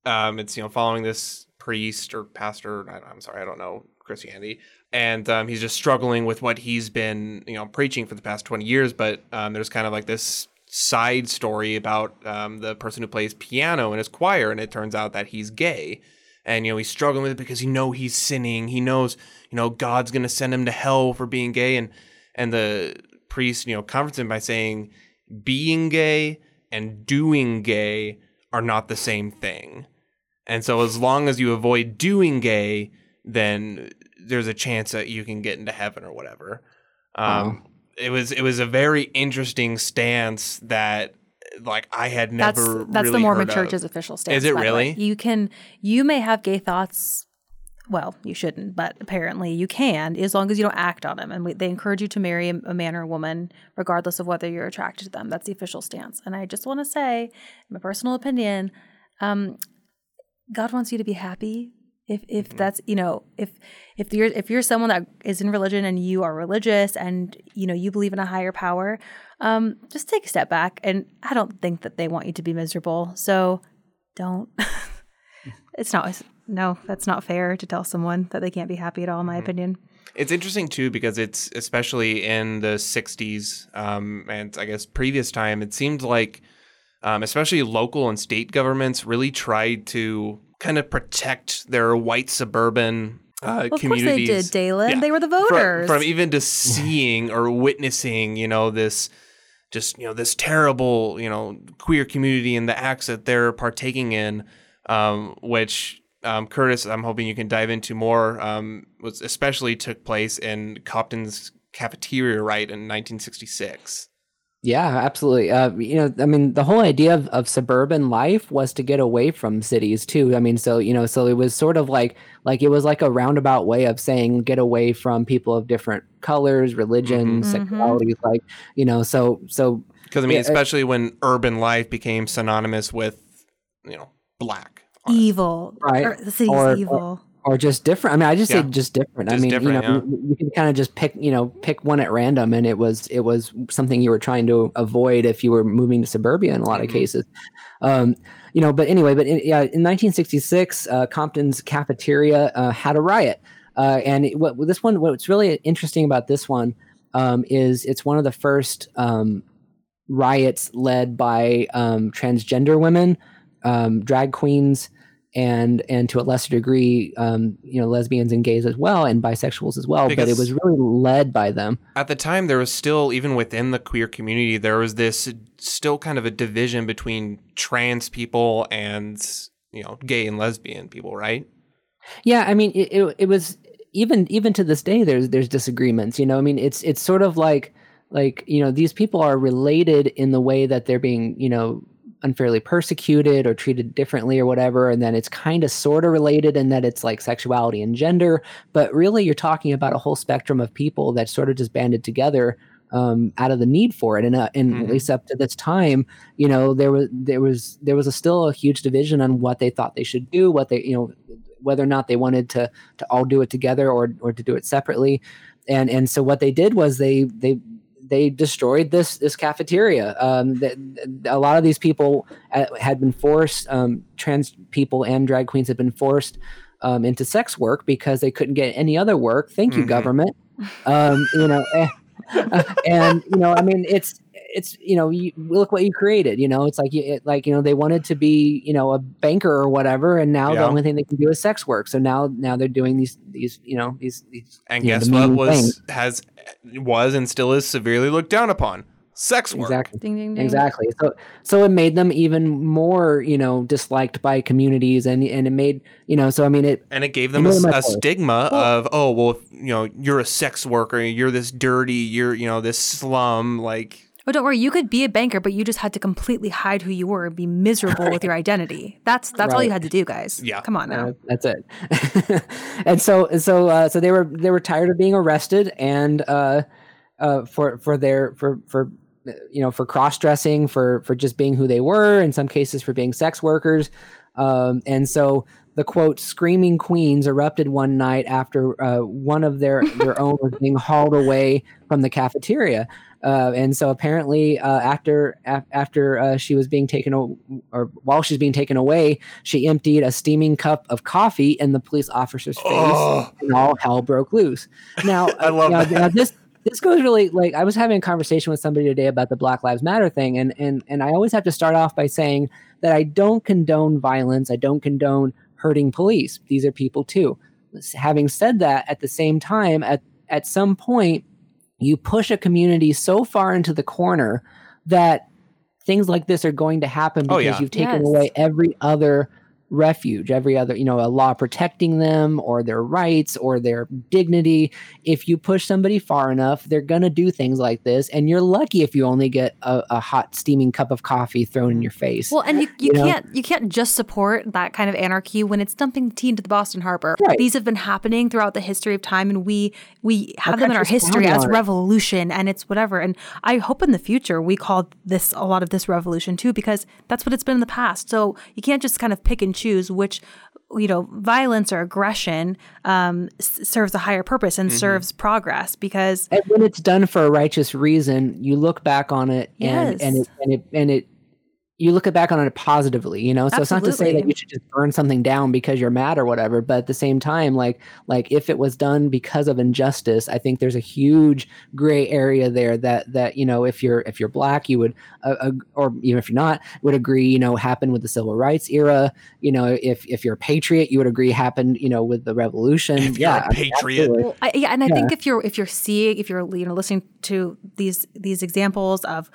um, it's you know following this priest or pastor. I, am sorry, I don't know Christianity, and um, he's just struggling with what he's been you know preaching for the past 20 years. But um, there's kind of like this side story about um, the person who plays piano in his choir, and it turns out that he's gay. And you know he's struggling with it because he know he's sinning. He knows you know god's to send him to hell for being gay. And and the priest you know comforts him by saying being gay and doing gay are not the same thing and so as long as you avoid doing gay then there's a chance that you can get into heaven or whatever um, oh. it was it was a very interesting stance that like I had never. That's, that's really the Mormon of. Church's official stance. Is it really? You can you may have gay thoughts. Well, you shouldn't, but apparently you can, as long as you don't act on them. And we, they encourage you to marry a, a man or a woman, regardless of whether you're attracted to them. That's the official stance. And I just want to say, my personal opinion, um, God wants you to be happy if if mm-hmm. that's you know if if you're if you're someone that is in religion and you are religious and you know you believe in a higher power um, just take a step back. And I don't think that they want you to be miserable. So don't. it's not, no, that's not fair to tell someone that they can't be happy at all, in my mm-hmm. opinion. It's interesting too because it's especially in the 60s um, and I guess previous time, it seemed like um, especially local and state governments really tried to kind of protect their white suburban uh, well, of communities. course they did, Dalen. Yeah. They were the voters. From, from even just seeing or witnessing, you know, this just you know this terrible you know queer community and the acts that they're partaking in, um, which um, Curtis, I'm hoping you can dive into more. Um, was especially took place in Compton's cafeteria right in 1966. Yeah, absolutely. Uh, you know, I mean, the whole idea of, of suburban life was to get away from cities too. I mean, so you know, so it was sort of like like it was like a roundabout way of saying get away from people of different colors, religions, mm-hmm. sexualities. Like you know, so so because I mean, yeah, especially uh, when urban life became synonymous with you know black, evil, right? Or the city's or, evil. Or, or just different. I mean, I just yeah. say just different. Just I mean, different, you know, yeah. you can kind of just pick, you know, pick one at random, and it was it was something you were trying to avoid if you were moving to suburbia in a lot mm-hmm. of cases. Um, you know, but anyway, but in, yeah, in 1966, uh, Compton's cafeteria uh, had a riot, uh, and it, what this one, what's really interesting about this one um, is it's one of the first um, riots led by um, transgender women, um, drag queens and and to a lesser degree, um, you know, lesbians and gays as well, and bisexuals as well. Because but it was really led by them. At the time, there was still, even within the queer community, there was this still kind of a division between trans people and you know, gay and lesbian people, right? Yeah, I mean, it, it, it was even even to this day. There's there's disagreements. You know, I mean, it's it's sort of like like you know these people are related in the way that they're being you know unfairly persecuted or treated differently or whatever and then it's kind of sort of related in that it's like sexuality and gender but really you're talking about a whole spectrum of people that sort of just banded together um, out of the need for it and, uh, and mm-hmm. at least up to this time you know there was there was there was a still a huge division on what they thought they should do what they you know whether or not they wanted to to all do it together or or to do it separately and and so what they did was they they they destroyed this this cafeteria. Um, the, a lot of these people uh, had been forced, um, trans people and drag queens had been forced um, into sex work because they couldn't get any other work. Thank you, mm-hmm. government. Um, you know, and, and you know, I mean, it's it's you know you look what you created you know it's like you like you know they wanted to be you know a banker or whatever and now yeah. the only thing they can do is sex work so now now they're doing these these you know these these and guess know, what was things. has was and still is severely looked down upon sex work. Exactly. Ding ding ding. Exactly. So so it made them even more, you know, disliked by communities and and it made, you know, so I mean it And it gave them a, It made them a much worse. stigma of, oh, well, if, you know, you're a sex worker, you're this dirty, you're, you know, this slum, like, Oh, don't worry. You could be a banker, but you just had to completely hide who you were and be miserable with your identity. That's that's all Right. you had to do, guys. Yeah. Come on now. Uh, that's it. and so so uh, so they were they were tired of being arrested and uh, uh, for for their for for you know for cross dressing for for just being who they were in some cases for being sex workers um, and so the quote screaming queens erupted one night after uh, one of their their own was being hauled away from the cafeteria uh, and so apparently uh, after af- after uh, she was being taken o- or while she's being taken away she emptied a steaming cup of coffee in the police officer's face oh, and all hell broke loose. Now, I love now, this this goes really like I was having a conversation with somebody today about the Black Lives Matter thing, and and and I always have to start off by saying that I don't condone violence. I don't condone hurting police. These are people too. Having said that, at the same time, at at some point, you push a community so far into the corner that things like this are going to happen Oh, because yeah. you've taken Yes. away every other refuge, every other, you know, a law protecting them or their rights or their dignity. If you push somebody far enough, they're going to do things like this. And you're lucky if you only get a, a hot, steaming cup of coffee thrown in mm. your face. Well, and you, you, You can't you can't just support that kind of anarchy when it's dumping tea into the Boston Harbor. Right. These have been happening throughout the history of time, and we we have them in our history as revolution, and it's whatever. And I hope in the future we call this a lot of this revolution too, because that's what it's been in the past. So you can't just kind of pick and choose which you know violence or aggression um, s- serves a higher purpose and serves progress because and when it's done for a righteous reason, you look back on it and and it and it and it you look back on it positively, you know. So it's not to say that you should just burn something down because you're mad or whatever, but at the same time, like like if it was done because of injustice, I think there's a huge gray area there that that you know if you're if you're black, you would uh, uh, or even if you're not would agree, you know, happened with the civil rights era. You know, if if you're a patriot, you would agree happened, you know, with the revolution. If you're a yeah, patriot. Well, I, yeah, and I Yeah. think if you're if you're seeing if you're you know listening to these these examples of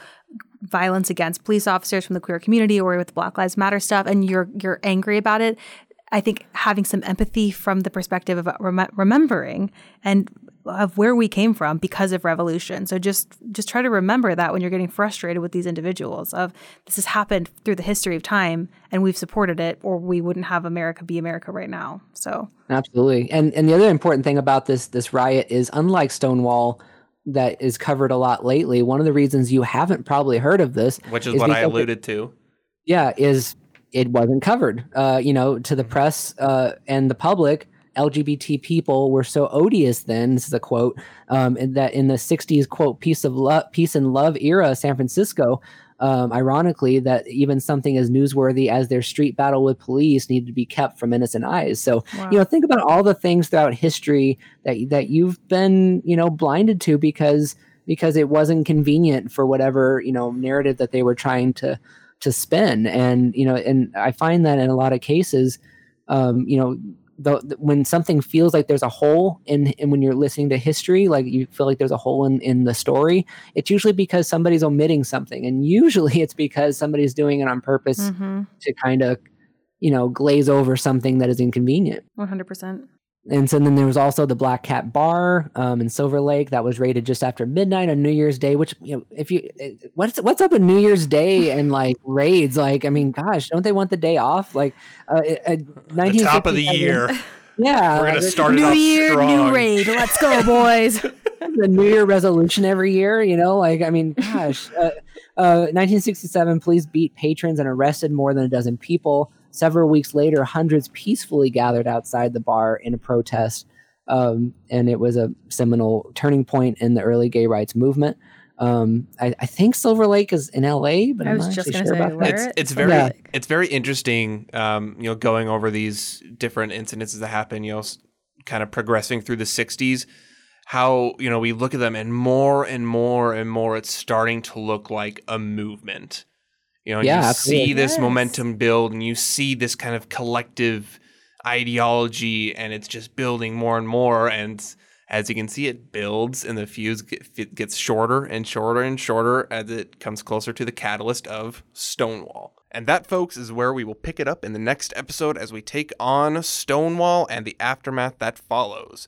violence against police officers from the queer community or with Black Lives Matter stuff, and you're you're angry about it, I think having some empathy from the perspective of uh, rem- remembering and of where we came from because of revolution. So just just try to remember that when you're getting frustrated with these individuals of this has happened through the history of time and we've supported it or we wouldn't have America be America right now. So Absolutely. And and the other important thing about this this riot is unlike Stonewall that is covered a lot lately, one of the reasons you haven't probably heard of this, which is is what I because it- alluded to. yeah, is it wasn't covered. Uh, you know, to the Mm-hmm. press uh, and the public, LGBT people were so odious then, this is a quote, um, that in the 60s, quote, peace of love, peace and love era, San Francisco, um, ironically, that even something as newsworthy as their street battle with police needed to be kept from innocent eyes. So, Wow. you know, think about all the things throughout history that that you've been, you know, blinded to because because it wasn't convenient for whatever you know narrative that they were trying to to spin. And you know, and I find that in a lot of cases, um, you know. The, the- when something feels like there's a hole in, in when you're listening to history, like you feel like there's a hole in, in the story, it's usually because somebody's omitting something. And usually it's because somebody's doing it on purpose Mhm. to kind of, you know, glaze over something that is inconvenient. 100%. And so then there was also the Black Cat Bar um, in Silver Lake that was raided just after midnight on New Year's Day. Which you know, if you eh, what's what's up with New Year's Day and like raids? Like, I mean, gosh, don't they want the day off? Like, uh, uh, The top of the year. Yeah, We're gonna start it New off year, strong. new raid. Let's go, boys. the New Year resolution every year. You know, like I mean, gosh, uh, uh, 1967, police beat patrons and arrested more than a dozen people. Several weeks later, hundreds peacefully gathered outside the bar in a protest, um, and it was a seminal turning point in the early gay rights movement. Um, I, I think Silver Lake is in L.A., but I I'm was not just actually gonna sure say, about it's it? it's very Yeah. it's very interesting um you know going over these different incidences that happen you know kind of progressing through the 60s how you know we look at them and more and more and more it's starting to look like a movement you know Yeah, you absolutely. see this Yes. momentum build and you see this kind of collective ideology and it's just building more and more and As you can see, it builds and the fuse get, gets shorter and shorter and shorter as it comes closer to the catalyst of Stonewall. And that, folks, is where we will pick it up in the next episode as we take on Stonewall and the aftermath that follows.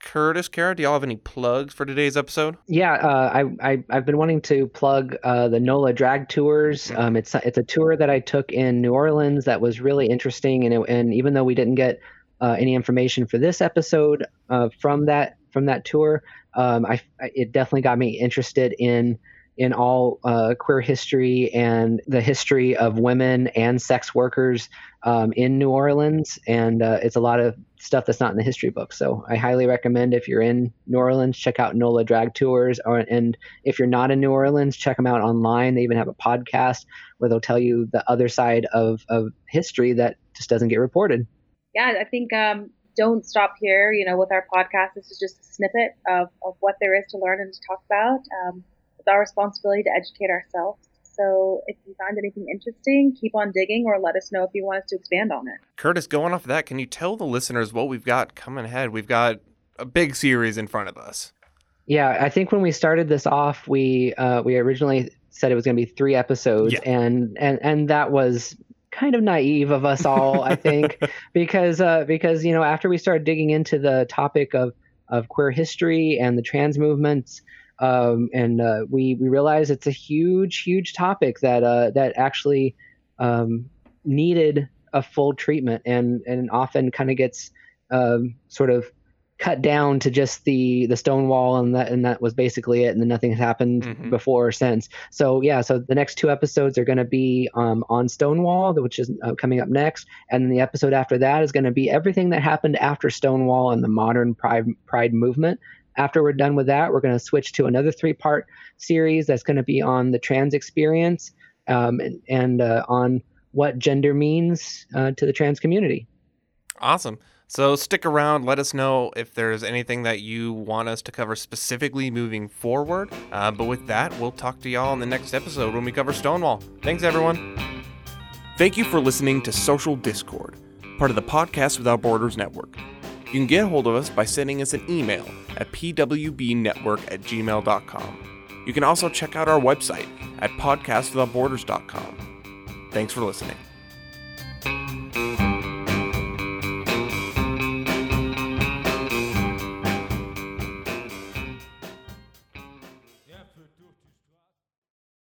Curtis, Kara, do y'all have any plugs for today's episode? Yeah, uh, I, I have been wanting to plug uh, the NOLA Drag Tours. Um, it's it's a tour that I took in New Orleans that was really interesting, and it, and even though we didn't get uh, any information for this episode uh, from that from that tour, um, I it definitely got me interested in in all uh, queer history and the history of women and sex workers um, in New Orleans. And uh, it's a lot of stuff that's not in the history book. So I highly recommend if you're in New Orleans, check out NOLA Drag Tours. Or, and if you're not in New Orleans, check them out online. They even have a podcast where they'll tell you the other side of, of history that just doesn't get reported. Yeah, I think um, don't stop here. You know, with our podcast, this is just a snippet of, of what there is to learn and to talk about. Um, it's our responsibility to educate ourselves. So if you find anything interesting, keep on digging or let us know if you want us to expand on it. Curtis, going off of that, can you tell the listeners what we've got coming ahead? We've got a big series in front of us. Yeah, I think when we started this off, we uh, we originally said it was going to be three episodes, yeah. and and and that was kind of naive of us all, I think, because uh, because you know after we started digging into the topic of of queer history and the trans movements, um, and uh, we we realize it's a huge huge topic that uh, that actually um, needed a full treatment and and often kind of gets um, sort of cut down to just the the Stonewall and that and that was basically it and then nothing has happened mm-hmm. before or since. So yeah so the next two episodes are going to be um, on Stonewall which is uh, coming up next. And then the episode after that is going to be everything that happened after Stonewall and the modern pride pride movement after we're done with that, we're going to switch to another three part series that's going to be on the trans experience um, and, and uh, on what gender means uh, to the trans community. Awesome. So stick around. Let us know if there's anything that you want us to cover specifically moving forward. Uh, but with that, we'll talk to y'all in the next episode when we cover Stonewall. Thanks, everyone. Thank you for listening to Social Discord, part of the Podcast Without Borders Network. You can get a hold of us by sending us an email at pwbnetwork at gmail.com. You can also check out our website at podcastwithoutborders.com. Thanks for listening.